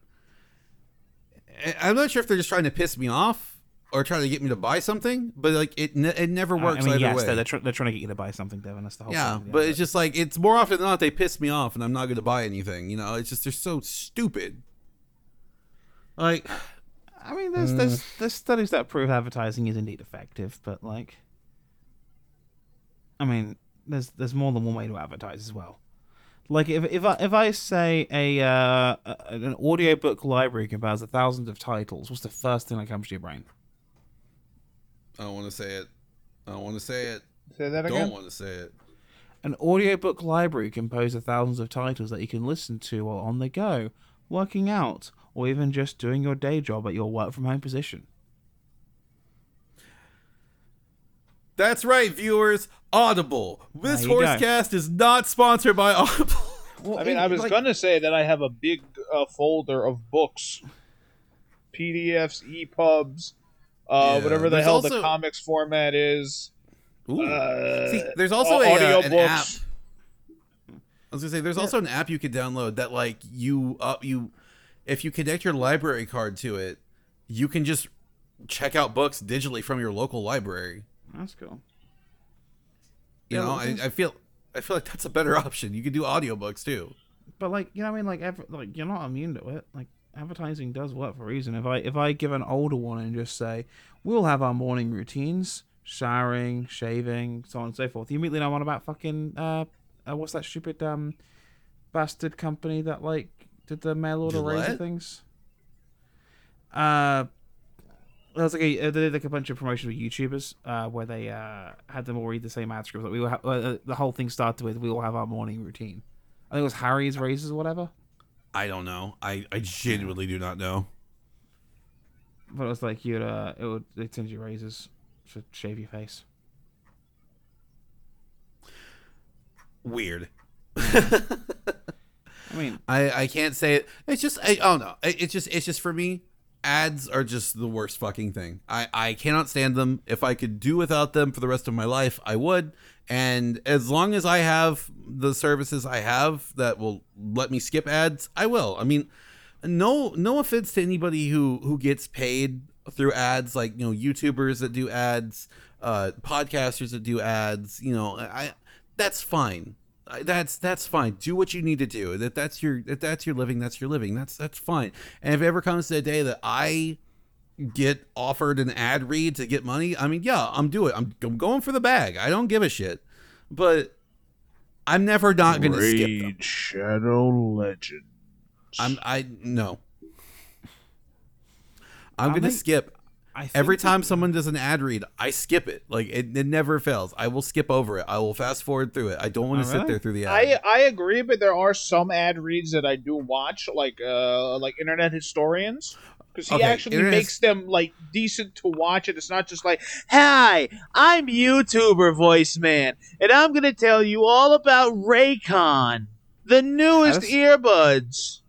I'm not sure if they're just trying to piss me off or trying to get me to buy something, but like it ne- it never works I mean, either yes, way. they're, tr- they're trying to get you to buy something, Devin. That's the whole yeah, of the but advert. it's just like it's more often than not they piss me off and I'm not going to buy anything, you know? It's just they're so stupid. Like I mean, there's there's there's studies that prove advertising is indeed effective, but like, I mean, there's there's more than one way to advertise as well. Like if if I if I say a uh, an audiobook library composes a thousands of titles, what's the first thing that comes to your brain? I don't want to say it. I don't want to say it. Say that again. Don't want to say it. An audiobook library composed of thousands of titles that you can listen to while on the go, working out, or even just doing your day job at your work from home position. That's right, viewers. Audible. This There you go. Horsecast is not sponsored by Audible. Well, I mean, I was like- gonna say that I have a big uh, folder of books, PDFs, EPUBs, uh, Yeah, whatever the there's hell also- the comics format is. Ooh. Uh, See, there's also au- a, uh, an app. I was gonna say there's also an app you could download that like you uh, you if you connect your library card to it, you can just check out books digitally from your local library. That's cool. You Yeah, know, I, I feel I feel like that's a better option. You can do audiobooks too. But like you know, what I mean, like ever, like you're not immune to it. Like advertising does work for a reason. If I if I give an older one and just say we'll have our morning routines, showering, shaving, so on and so forth, you immediately know one about fucking uh, uh what's that stupid um bastard company that like did the mail order razor things. Uh. Was like a uh, they did like a bunch of promotions with YouTubers uh, where they uh, had them all read the same ad script. Like we all ha- uh, the whole thing started with "We all have our morning routine." I think it was Harry's razors or whatever. I don't know. I I genuinely do not know. But it was like you'd uh, it would they send you razors to shave your face. Weird. I mean, I I can't say it. It's just I, I don't know. It- It's just it's just for me. Ads are just the worst fucking thing. I I cannot stand them. If I could do without them for the rest of my life, I would. And as long as I have the services I have that will let me skip ads, I will. I mean, no no offense to anybody who who gets paid through ads, like you know, YouTubers that do ads, uh, podcasters that do ads. You know, I that's fine. I- That's that's fine. Do what you need to do. That that's your that that's your living. That's your living. That's that's fine. And if it ever comes to a day that I get offered an ad read to get money, I mean, yeah, I'm doing. I'm, I'm going for the bag. I don't give a shit. But I'm never not going to skip them. Shadow Legend. I'm I no. I'm I gonna think- skip I think every time someone does an ad read. I skip it. Like it, it never fails. I will skip over it. I will fast forward through it. I don't want to sit really? there through the ad. I I agree, but there are some ad reads that I do watch, like uh like Internet Historians, because he Okay, actually Internet makes them like decent to watch, and it's not just like, "Hi, I'm YouTuber Voice Man, and I'm gonna tell you all about Raycon, the newest That's- earbuds."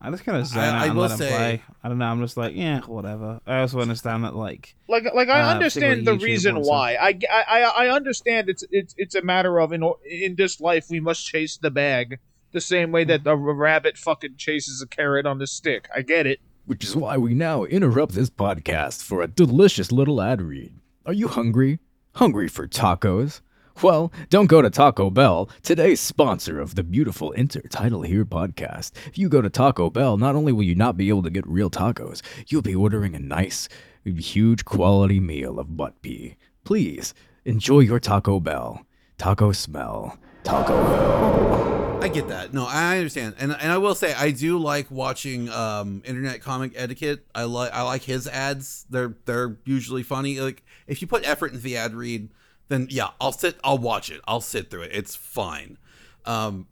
I just kind of zone I- out I and will let him say- play. I don't know. I'm just like, yeah, whatever. I also understand that, like, Like, like I Uh, understand the YouTube reason why. I, I, I I understand it's it's it's a matter of in in this life we must chase the bag the same way that a rabbit fucking chases a carrot on the stick. I get it. Which is why we now interrupt this podcast for a delicious little ad read. Are you hungry? Hungry for tacos? Well, don't go to Taco Bell, today's sponsor of the beautiful Insert Title Here podcast. If you go to Taco Bell, not only will you not be able to get real tacos, you'll be ordering a nice, huge quality meal of butt pee. Please enjoy your Taco Bell. Taco smell. Taco Hell. I get that. No, I understand, and and I will say I do like watching um, Internet Comment Etiquette. I like I like his ads. They're they're usually funny. Like if you put effort into the ad read, then yeah, I'll sit. I'll watch it. I'll sit through it. It's fine. Um,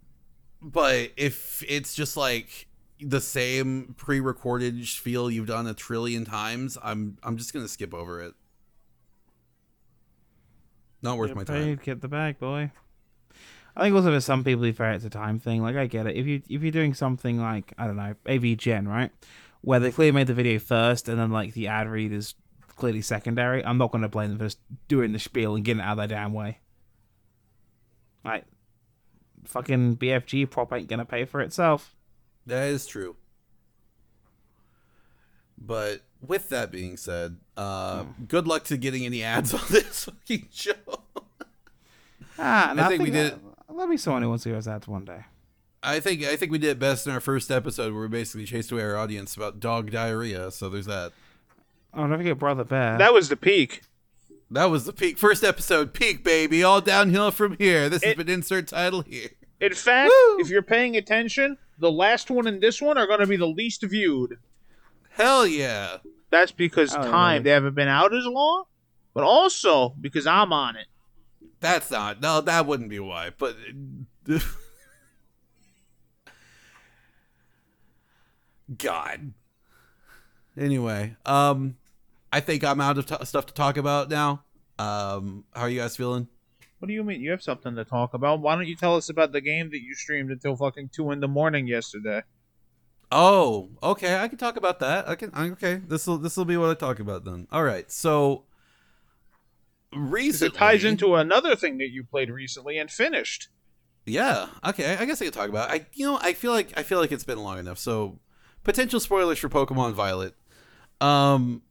but if it's just like the same pre-recorded feel you've done a trillion times, I'm I'm just gonna skip over it. Not worth get my paid, time. get the bag, boy. I think also for some people, who fair it's a time thing. Like I get it. If you if you're doing something like I don't know, AV Gen, right, where they clearly made the video first and then like the ad read is clearly secondary, I'm not going to blame them for just doing the spiel and getting it out of their damn way. Like, fucking BFG prop ain't gonna pay for itself. That is true. But with that being said, uh, good luck to getting any ads on this fucking show. Ah, and I I, think think, we did- did. There'll be someone who wants to hear us ads one day. I think I think we did best in our first episode where we basically chased away our audience about dog diarrhea. So there's that. Oh, don't forget Brother Bear. That was the peak. That was the peak first episode. Peak baby, all downhill from here. This has It- been insert title here. In fact, Woo! if you're paying attention, the last one and this one are going to be the least viewed. Hell yeah. That's because Oh, time really? they haven't been out as long, but also because I'm on it. That's not no, that wouldn't be why. But God. Anyway, um, I think I'm out of t- stuff to talk about now. Um, how are you guys feeling? What do you mean? You have something to talk about? Why don't you tell us about the game that you streamed until fucking two in the morning yesterday? Oh, okay. I can talk about that. I can. I- Okay, this will this will be what I talk about then. All right. So recently, it ties into another thing that you played recently and finished. Yeah. Okay. I guess I could talk about. It. I you know I feel like I feel like it's been long enough. So potential spoilers for Pokemon Violet. Um.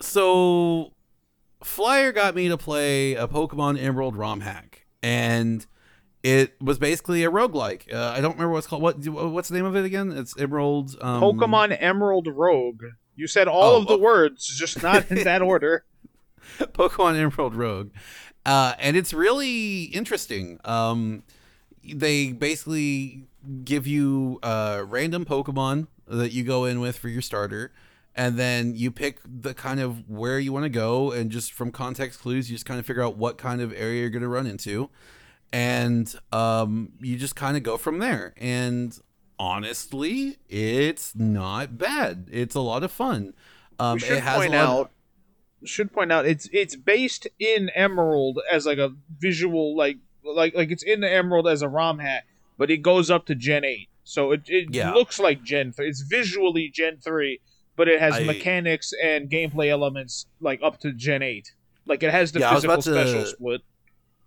So Flyer got me to play a Pokemon Emerald ROM hack, and it was basically a roguelike. Uh, I don't remember what's called. What what's the name of it again? It's Emerald. Um, Pokemon Emerald Rogue. You said all Oh, of the okay. words, just not in that order. Pokemon Emerald Rogue, uh, and it's really interesting. Um, they basically give you uh, random Pokemon that you go in with for your starter, and then you pick the kind of where you want to go, and just from context clues, you just kind of figure out what kind of area you're going to run into, and um, you just kind of go from there. And honestly, it's not bad. It's a lot of fun. Um, should it has point out. Should point out it's it's based in Emerald as like a visual like like like it's in the Emerald as a ROM hack but it goes up to Gen eight, so it it Yeah. looks like Gen three. It's visually Gen three, but it has I- mechanics and gameplay elements like up to Gen eight. Like it has the Yeah, physical about to- special split.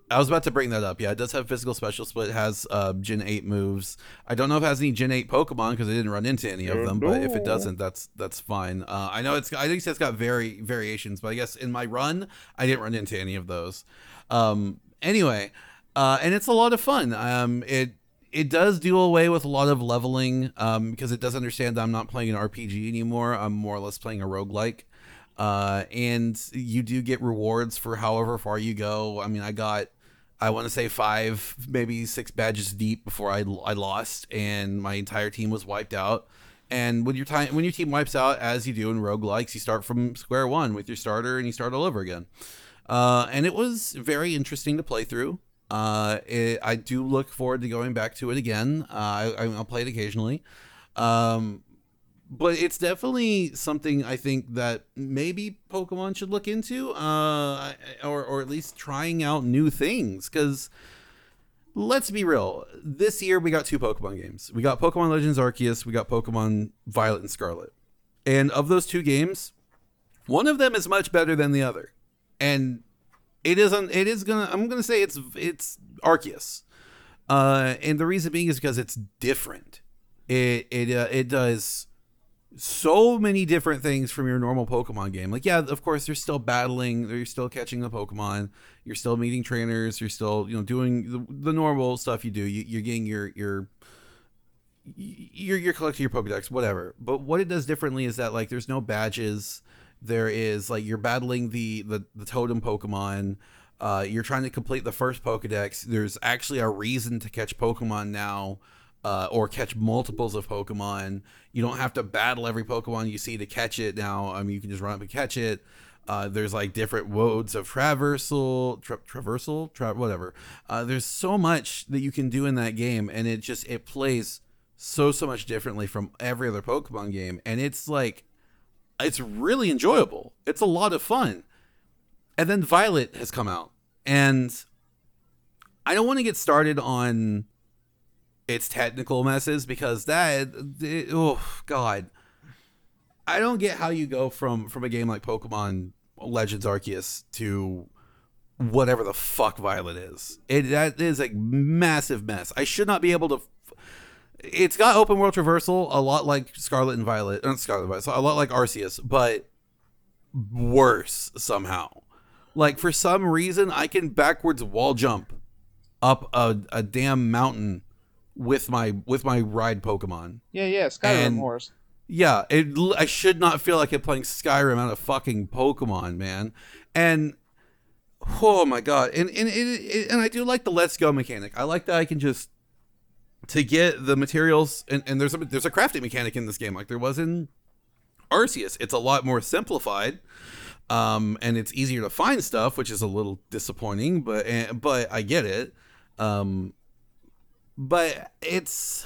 I was about to bring that up. Yeah, it does have physical special split. It has uh, Gen eight moves. I don't know if it has any Gen eight Pokemon because I didn't run into any of them. But if it doesn't, that's that's fine. Uh, I know it's. I think it's got very variations, but I guess in my run, I didn't run into any of those. Um, anyway, uh, and it's a lot of fun. Um, it it does do away with a lot of leveling um, because it does understand that I'm not playing an RPG anymore. I'm more or less playing a roguelike. Uh, and you do get rewards for however far you go. I mean, I got I want to say five, maybe six badges deep before I, I lost, and my entire team was wiped out. And when your time when your team wipes out, as you do in roguelikes, you start from square one with your starter and you start all over again. Uh, and it was very interesting to play through. Uh, it, I do look forward to going back to it again. Uh, I, I'll play it occasionally. Um, but it's definitely something I think that maybe Pokemon should look into, uh, or or at least trying out new things. Because let's be real, this year we got two Pokemon games. We got Pokemon Legends Arceus. We got Pokemon Violet and Scarlet. And of those two games, one of them is much better than the other, and it isn't. It is gonna. I'm gonna say it's it's Arceus, uh, and the reason being is because it's different. It it uh, it does so many different things from your normal Pokemon game. Like, yeah, of course, you're still battling, you're still catching the Pokemon, you're still meeting trainers, you're still, you know, doing the, the normal stuff you do. You, are getting your your you're you're collecting your Pokedex, whatever. But what it does differently is that like there's no badges. There is like you're battling the the, the totem Pokemon. Uh, you're trying to complete the first Pokedex. There's actually a reason to catch Pokemon now uh, or catch multiples of Pokemon. You don't have to battle every Pokemon you see to catch it now. I mean, you can just run up and catch it. Uh, there's like different modes of traversal, tra- traversal, tra- whatever. Uh, there's so much that you can do in that game, and it just it plays so so much differently from every other Pokemon game, and it's like it's really enjoyable. It's a lot of fun. And then Violet has come out, and I don't want to get started on its technical messes because that it, oh god i don't get how you go from from a game like pokemon legends arceus to whatever the fuck violet is it that is a massive mess i should not be able to it's got open world traversal a lot like scarlet and violet not scarlet and violet so a lot like arceus but worse somehow like for some reason i can backwards wall jump up a, a damn mountain with my with my ride Pokemon. Yeah, yeah, Skyrim and, horse. Yeah, it. I should not feel like I'm playing Skyrim out of fucking Pokemon, man. And oh my god, and and it, and I do like the let's go mechanic. I like that I can just to get the materials and, and there's a there's a crafting mechanic in this game like there was in Arceus. It's a lot more simplified. Um, and it's easier to find stuff, which is a little disappointing, but but I get it. Um, but it's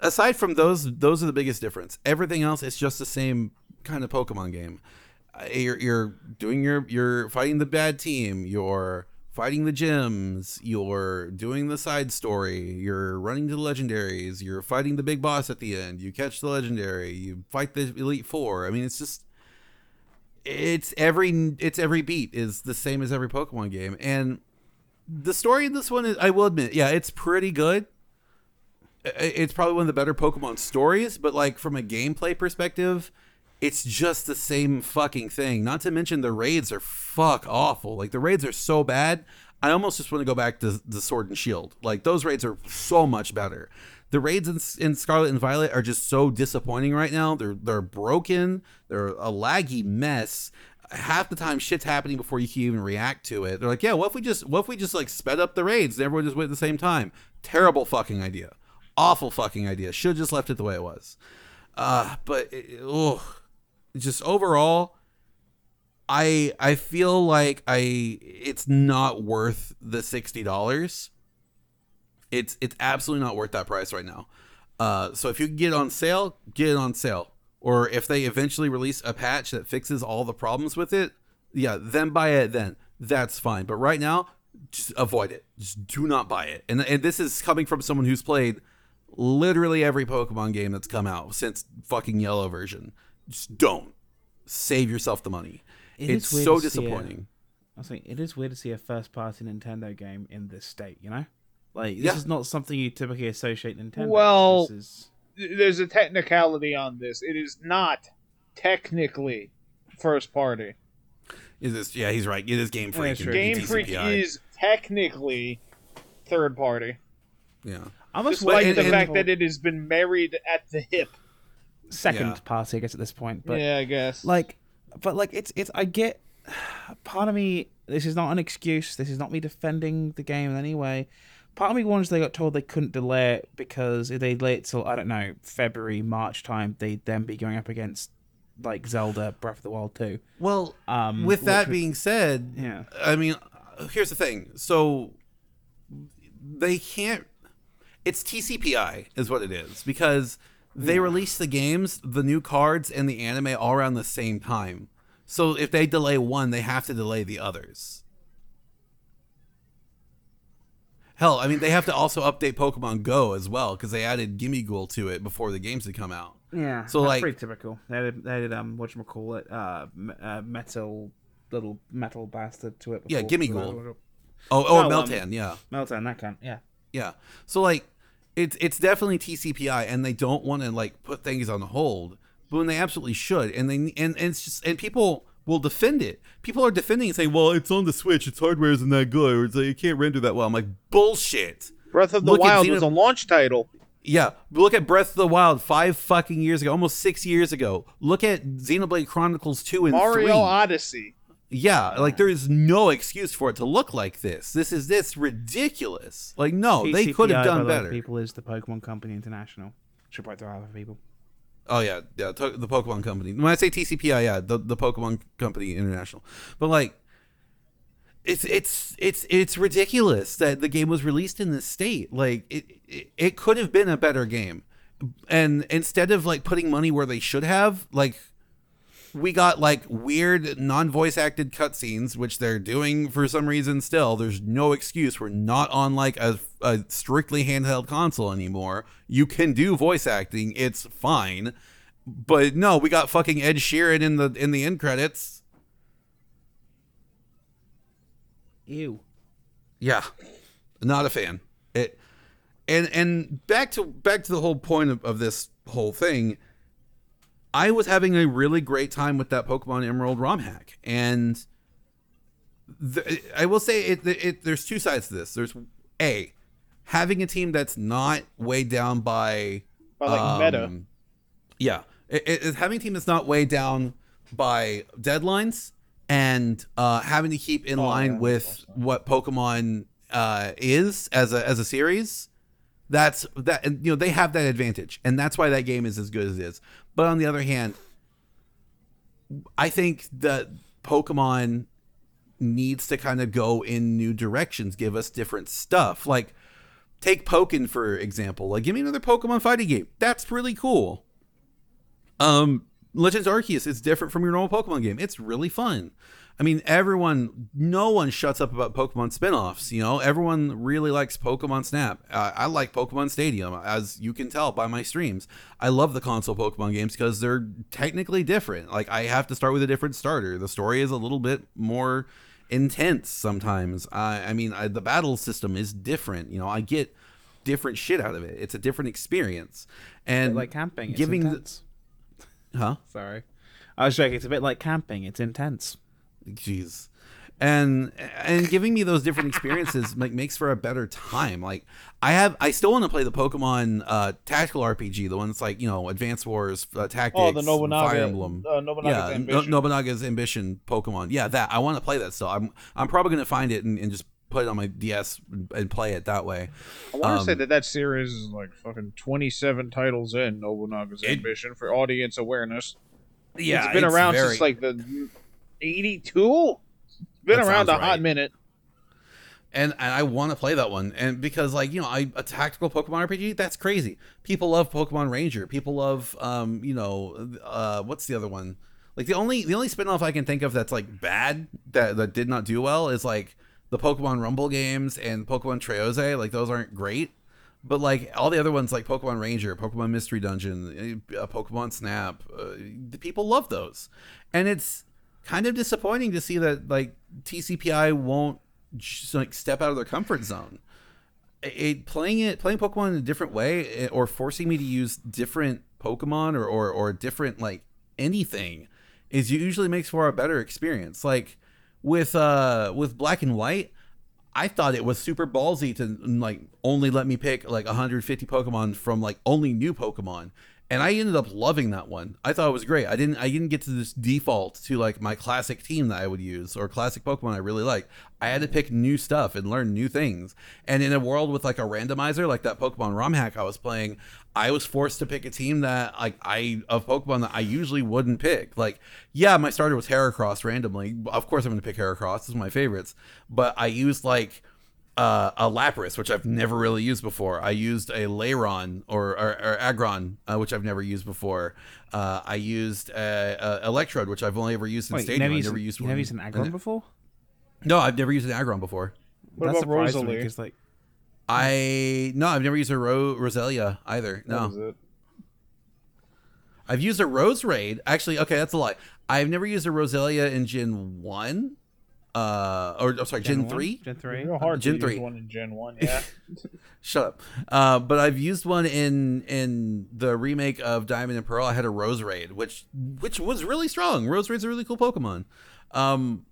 aside from those those are the biggest difference everything else is just the same kind of pokemon game uh, you're, you're doing your you're fighting the bad team you're fighting the gyms you're doing the side story you're running to the legendaries you're fighting the big boss at the end you catch the legendary you fight the elite four i mean it's just it's every it's every beat is the same as every pokemon game and the story in this one is, I will admit, yeah, it's pretty good. It's probably one of the better Pokemon stories, but like from a gameplay perspective, it's just the same fucking thing. Not to mention the raids are fuck awful. Like the raids are so bad. I almost just want to go back to the Sword and Shield. Like those raids are so much better. The raids in, in Scarlet and Violet are just so disappointing right now. They're they're broken. They're a laggy mess half the time shit's happening before you can even react to it. They're like, yeah, what if we just what if we just like sped up the raids and everyone just went at the same time? Terrible fucking idea. Awful fucking idea. Should have just left it the way it was. Uh, but oh, just overall, I I feel like I it's not worth the sixty dollars. It's it's absolutely not worth that price right now. Uh, so if you get it on sale, get it on sale or if they eventually release a patch that fixes all the problems with it, yeah, then buy it then. That's fine. But right now, just avoid it. Just do not buy it. And and this is coming from someone who's played literally every Pokemon game that's come out since fucking yellow version. Just don't. Save yourself the money. It it's so disappointing. I think it is weird to see a first-party Nintendo game in this state. You know, like this Yeah. is not something you typically associate Nintendo. with. Well- this is There's a technicality on this. It is not technically first party. Is this? Yeah, he's right. It is Game Freak. that's and true. Game Freak is technically third party, Yeah. I must despite and- the and- fact that it has been married at the hip. Second Yeah. party, I guess, at this point. But yeah, I guess. like, but like, it's it's. I get. Part of me. This is not an excuse. This is not me defending the game in any way. Part of me wants they got told they couldn't delay it because if they delay it till I don't know February March time, they'd then be going up against like Zelda Breath of the Wild 2. Well, Um, with that would- being said, Yeah. I mean, uh, here's the thing. So they can't. It's TCPI, is what it is, because they release the games, the new cards, and the anime all around the same time. So if they delay one, they have to delay the others. Hell, I mean, they have to also update Pokemon Go as well because they added Gimmighoul to it before the games had come out. Yeah, So, that's like- pretty typical. They did, they did um, what you call it, uh, m- uh, metal little metal bastard to it. Yeah, Gimmighoul. Oh, oh, No, um, Meltan, yeah. Meltan, that kind. Yeah, Yeah. So like it's it's definitely TCPI and they don't want to like put things on hold, but when they absolutely should. And they and, and it's just and people will defend it. People are defending and saying, "Well, it's on the Switch. Its hardware isn't that good, or it's like, it can't render that well." I'm like, "Bullshit." Breath of the Look Wild Xeno- was a launch title. Yeah, look at Breath of the Wild five fucking years ago, almost six years ago. Look at Xenoblade Chronicles two and Mario three. Odyssey. Yeah, like there is no excuse for it to look like this. This is this ridiculous. Like no, they could have done by the way, better. People is the Pokemon Company International. Should probably throw out for people. Oh yeah, yeah, to- the Pokemon Company. When I say TCPI, yeah, the the Pokemon Company International. But like, it's it's it's it's ridiculous that the game was released in this state. Like, it it, it could have been a better game, and instead of like putting money where they should have, like. We got like weird non-voice acted cutscenes, which they're doing for some reason. Still, there's no excuse. We're not on like a, a strictly handheld console anymore. You can do voice acting; it's fine. But no, we got fucking Ed Sheeran in the in the end credits. Ew. Yeah, not a fan. It and and back to back to the whole point of, of this whole thing. I was having a really great time with that Pokemon Emerald ROM hack, and I will say it, it. There's two sides to this. There's a having a team that's not weighed down by By like meta. um, Yeah, it, it- having a team that's not weighed down by deadlines and uh, having to keep in Oh, line yeah, with what Pokemon uh, is as a as a series. That's that you know they have that advantage, and that's why that game is as good as it is. But on the other hand, I think that Pokemon needs to kind of go in new directions, give us different stuff. Like take Pokken for example. Like give me another Pokemon fighting game. That's really cool. Um Legends Arceus is different from your normal Pokemon game. It's really fun. I mean, everyone, no one shuts up about Pokemon spin-offs. You know, everyone really likes Pokemon Snap. Uh, I like Pokemon Stadium, as you can tell by my streams. I love the console Pokemon games because they're technically different. Like, I have to start with a different starter. The story is a little bit more intense sometimes. I, I mean, I, the battle system is different. You know, I get different shit out of it. It's a different experience. And like camping. It's giving the- intense. Huh? Sorry. I was joking. It's a bit like camping. It's intense. jeez and and giving me those different experiences like makes for a better time like i have i still want to play the pokemon uh tactical rpg the one that's like you know advanced wars uh, tactics Oh, the Nobunaga. fire emblem Uh, Nobunaga's yeah No- Ambition. nobunaga's ambition pokemon yeah that i want to play that So i'm i'm probably gonna find it and, and just put it on my ds and play it that way I want to say um, that that series is like fucking 27 titles in Nobunaga's It- Ambition for audience awareness. yeah it's been around very- since like the 82. It's been around a sounds hot minute. and, and I want to play that one. And because like you know, I a tactical Pokemon RPG, that's crazy. People love Pokemon Ranger. People love um you know uh what's the other one? Like the only the only spinoff I can think of that's like bad that that did not do well is like the Pokemon Rumble games and Pokemon Trozei. Like those aren't great. But like all the other ones, like Pokemon Ranger, Pokemon Mystery Dungeon, uh, Pokemon Snap, uh, the people love those, and it's kind of disappointing to see that like TCPI won't just, like step out of their comfort zone. It, it- playing it playing Pokemon in a different way eh, or forcing me to use different Pokemon or or, or different like anything is usually makes for a better experience. Like with uh with Black and White, I thought it was super ballsy to like only let me pick like 150 Pokemon from like only new Pokemon. And I ended up loving that one. I thought it was great. I didn't I didn't get to this default to like my classic team that I would use or classic Pokemon I really like. I had to pick new stuff and learn new things. And in a world with like a randomizer like that Pokemon ROM hack I was playing, I was forced to pick a team that like I of Pokemon that I usually wouldn't pick. Like, yeah, my starter was Heracross randomly. Of course I'm gonna pick Heracross, it's my favorites. But I used like uh, a Lapras, which I've never really used before. I used a Lairon or, or, or Aggron, uh, which I've never used before. Uh, I used a, a Electrode, which I've only ever used in Wait, Stadium. never I used, never used you one. never used an Aggron before? No, I've never used an Aggron before. What That about surprised me, Roselia? 'cause, like, I no, I've never used a Ro- Roselia either. No, was it. I've used a Roserade. Actually, okay, that's a lie. I've never used a Roselia in Gen One, uh, or oh, sorry, Gen, one? Three. Gen three. Real hard Gen to three. use one in Gen One. Yeah. Shut up. Uh, but I've used one in in the remake of Diamond and Pearl. I had a Roserade, which which was really strong. Roserade's a really cool Pokemon. Um,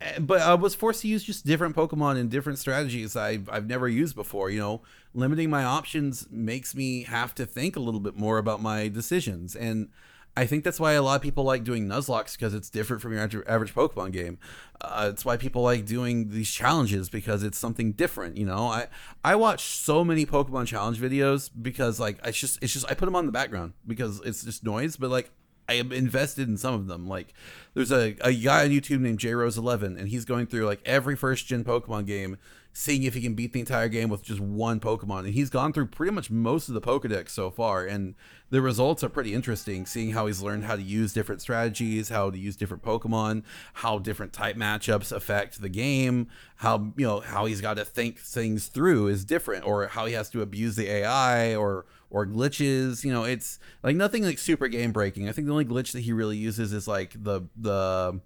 eh, but I was forced to use just different Pokemon and different strategies I've I've never used before. You know, limiting my options makes me have to think a little bit more about my decisions and. I think that's why a lot of people like doing Nuzlocke because it's different from your average Pokemon game. Uh, it's why people like doing these challenges because it's something different. You know, I I watch so many Pokemon challenge videos because like it's just it's just I put them on the background because it's just noise. But like I am invested in some of them. Like there's a, a guy on YouTube named J Rose Eleven, and he's going through like every first gen Pokemon game, seeing if he can beat the entire game with just one Pokemon. And he's gone through pretty much most of the Pokedex so far, and the results are pretty interesting. Seeing how he's learned how to use different strategies, how to use different Pokemon, how different type matchups affect the game, how you know how he's got to think things through is different, or how he has to abuse the AI or or glitches. You know, it's like nothing like super game breaking. I think the only glitch that he really uses is like the the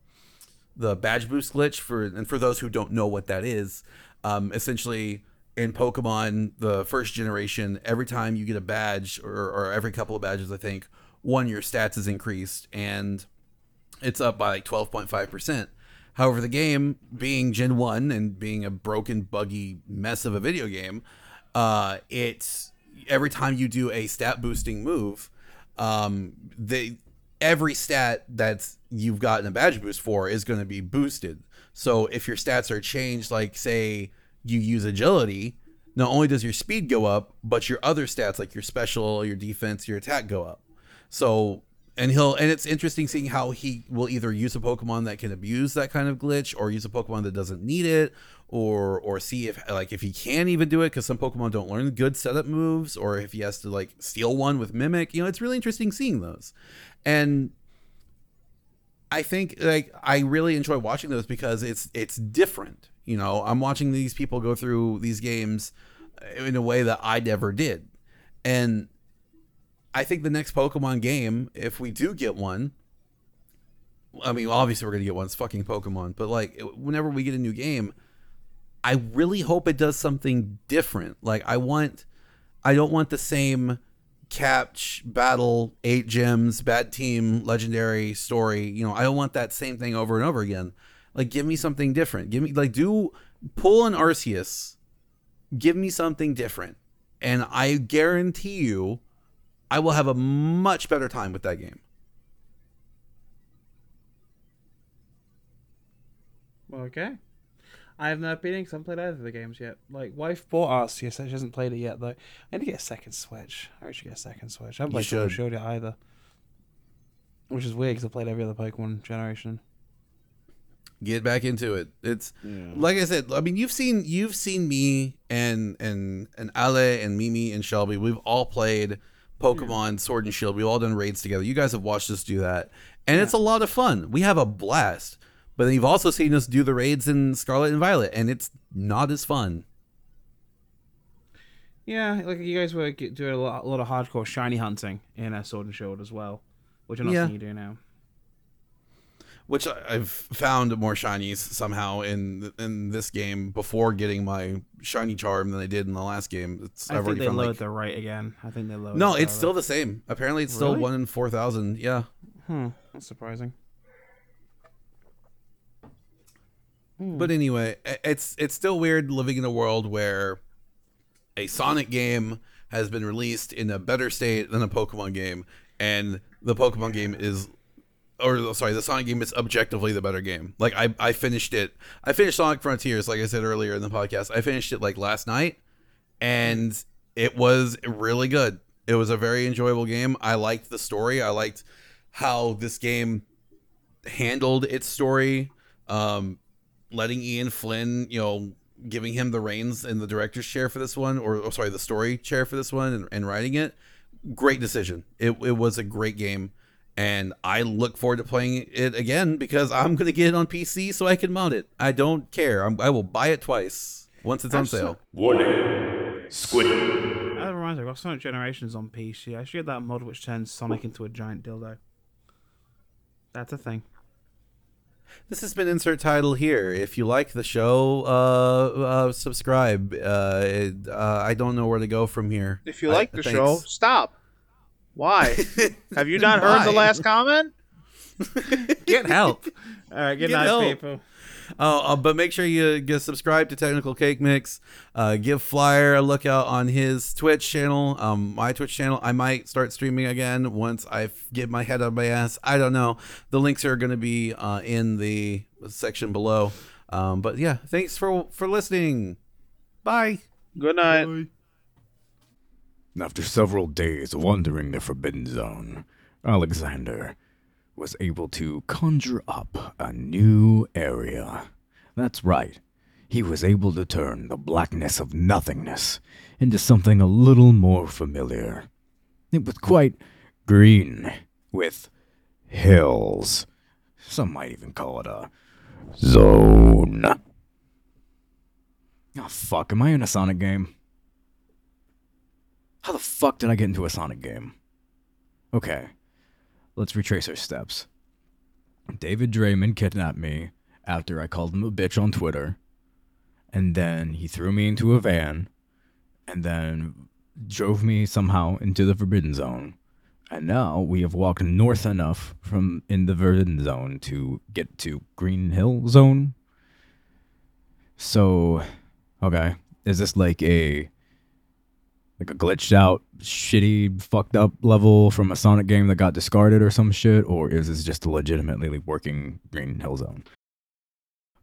the badge boost glitch for and for those who don't know what that is, um, essentially in Pokemon the first generation, every time you get a badge or, or every couple of badges, I think one your stats is increased and it's up by like twelve point five percent. However, the game being Gen One and being a broken, buggy mess of a video game, uh, it's every time you do a stat boosting move, um, they every stat that you've gotten a badge boost for is going to be boosted. So if your stats are changed, like say you use agility, not only does your speed go up, but your other stats like your special, your defense, your attack go up. So and he'll and it's interesting seeing how he will either use a Pokemon that can abuse that kind of glitch or use a Pokemon that doesn't need it or or see if like if he can even do it because some Pokemon don't learn good setup moves or if he has to like steal one with Mimic. You know, it's really interesting seeing those. And I think like I really enjoy watching those because it's it's different. You know, I'm watching these people go through these games in a way that I never did. And I think the next Pokemon game, if we do get one, I mean, obviously we're gonna get one. It's fucking Pokemon, but like whenever we get a new game, I really hope it does something different. Like I want, I don't want the same catch battle eight gems bad team legendary story you know i don't want that same thing over and over again like give me something different give me like do pull an arceus give me something different and i guarantee you i will have a much better time with that game Okay. I have no opinion because I haven't played either of the games yet. Like, wife bought Arceus, she hasn't played it yet though. I need to get a second Switch. I should get a second Switch. I haven't You played Sword should. Shield yet either. Which is weird because I played every other Pokemon generation. Get back into it. It's like i said i mean you've seen you've seen me and and and ale and mimi and shelby. We've all played pokemon sword and shield. We've all done raids together. You guys have watched us do that. And it's a lot of fun. We have a blast. But then you've also seen us do the raids in scarlet and violet and it's not as fun. Yeah, like you guys were doing a lot, a lot of hardcore shiny hunting in uh, Sword and Shield as well, which I'm not Yeah. something you do now. Which I've found more shinies somehow in in this game before getting my shiny charm than I did in the last game. It's, I I've think they found lowered like the rate again. I think they lowered. no, it it's still the same. Apparently, it's still one in four thousand. Yeah, Hmm, that's surprising. But anyway, it's it's still weird living in a world where a Sonic game has been released in a better state than a Pokemon game, and the Pokemon game is, or sorry, the Sonic game is objectively the better game. Like I I finished it. I finished Sonic Frontiers, like I said earlier in the podcast. I finished it like last night, and it was really good. It was a very enjoyable game. I liked the story. I liked how this game handled its story. Um, letting Ian Flynn, you know, giving him the reins in the director's chair for this one, or, or sorry, the story chair for this one, and, and writing it. Great decision. It, it was a great game, and I look forward to playing it again because I'm gonna get it on PC so I can mod it. I don't care. I'm, I will buy it twice once it's on sale. Warning. Squid. That reminds me, I've got Sonic Generations on PC. I should get that mod which turns Sonic into a giant dildo. That's a thing. This has been insert title here. If you like the show, uh, uh subscribe. Uh, it- uh, I don't know where to go from here. If you I- like the thanks. show, stop. Why? Have you not heard the last comment? Get help. All right, good Get night, help. people. Oh, uh, but make sure you get subscribe to Technical Cake Mix. Uh, give Flyer a look out on his Twitch channel, um, my Twitch channel. I might start streaming again once I f- get my head out of my ass. I don't know. The links are going to be uh, in the section below. Um, but yeah, thanks for for listening. Bye. Good night. After several days wandering the Forbidden Zone, Alexander was able to conjure up a new area. That's right. He was able to turn the blackness of nothingness into something a little more familiar. It was quite green, with hills. Some might even call it a zone. Oh, fuck. Am I in a Sonic game? How the fuck did I get into a Sonic game? Okay, let's retrace our steps. David Draiman kidnapped me after I called him a bitch on Twitter, and then he threw me into a van, and then drove me somehow into the Forbidden Zone. And now we have walked north enough from in the Forbidden Zone to get to Green Hill Zone. So, okay, is this like a like a glitched out, shitty, fucked up level from a Sonic game that got discarded or some shit, or is this just a legitimately working Green Hill Zone?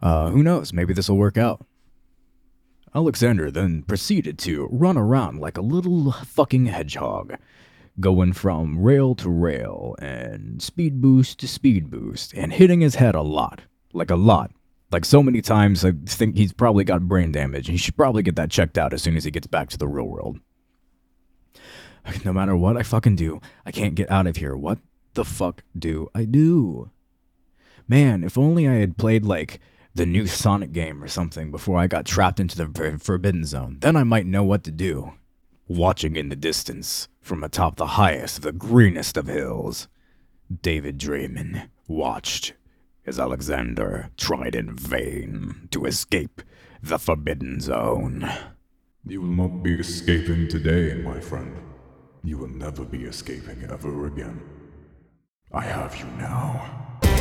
Uh, who knows? Maybe this will work out. Alexander then proceeded to run around like a little fucking hedgehog, going from rail to rail and speed boost to speed boost, and hitting his head a lot. Like a lot. Like so many times, I think he's probably got brain damage. He should probably get that checked out as soon as he gets back to the real world. No matter what I fucking do, I can't get out of here. What the fuck do I do? Man, if only I had played like the new Sonic game or something before I got trapped into the Forbidden Zone. Then I might know what to do. Watching in the distance, from atop the highest, of the greenest of hills, David Draiman watched as Alexander tried in vain to escape the Forbidden Zone. You will not be escaping today, my friend. You will never be escaping ever again. I have you now.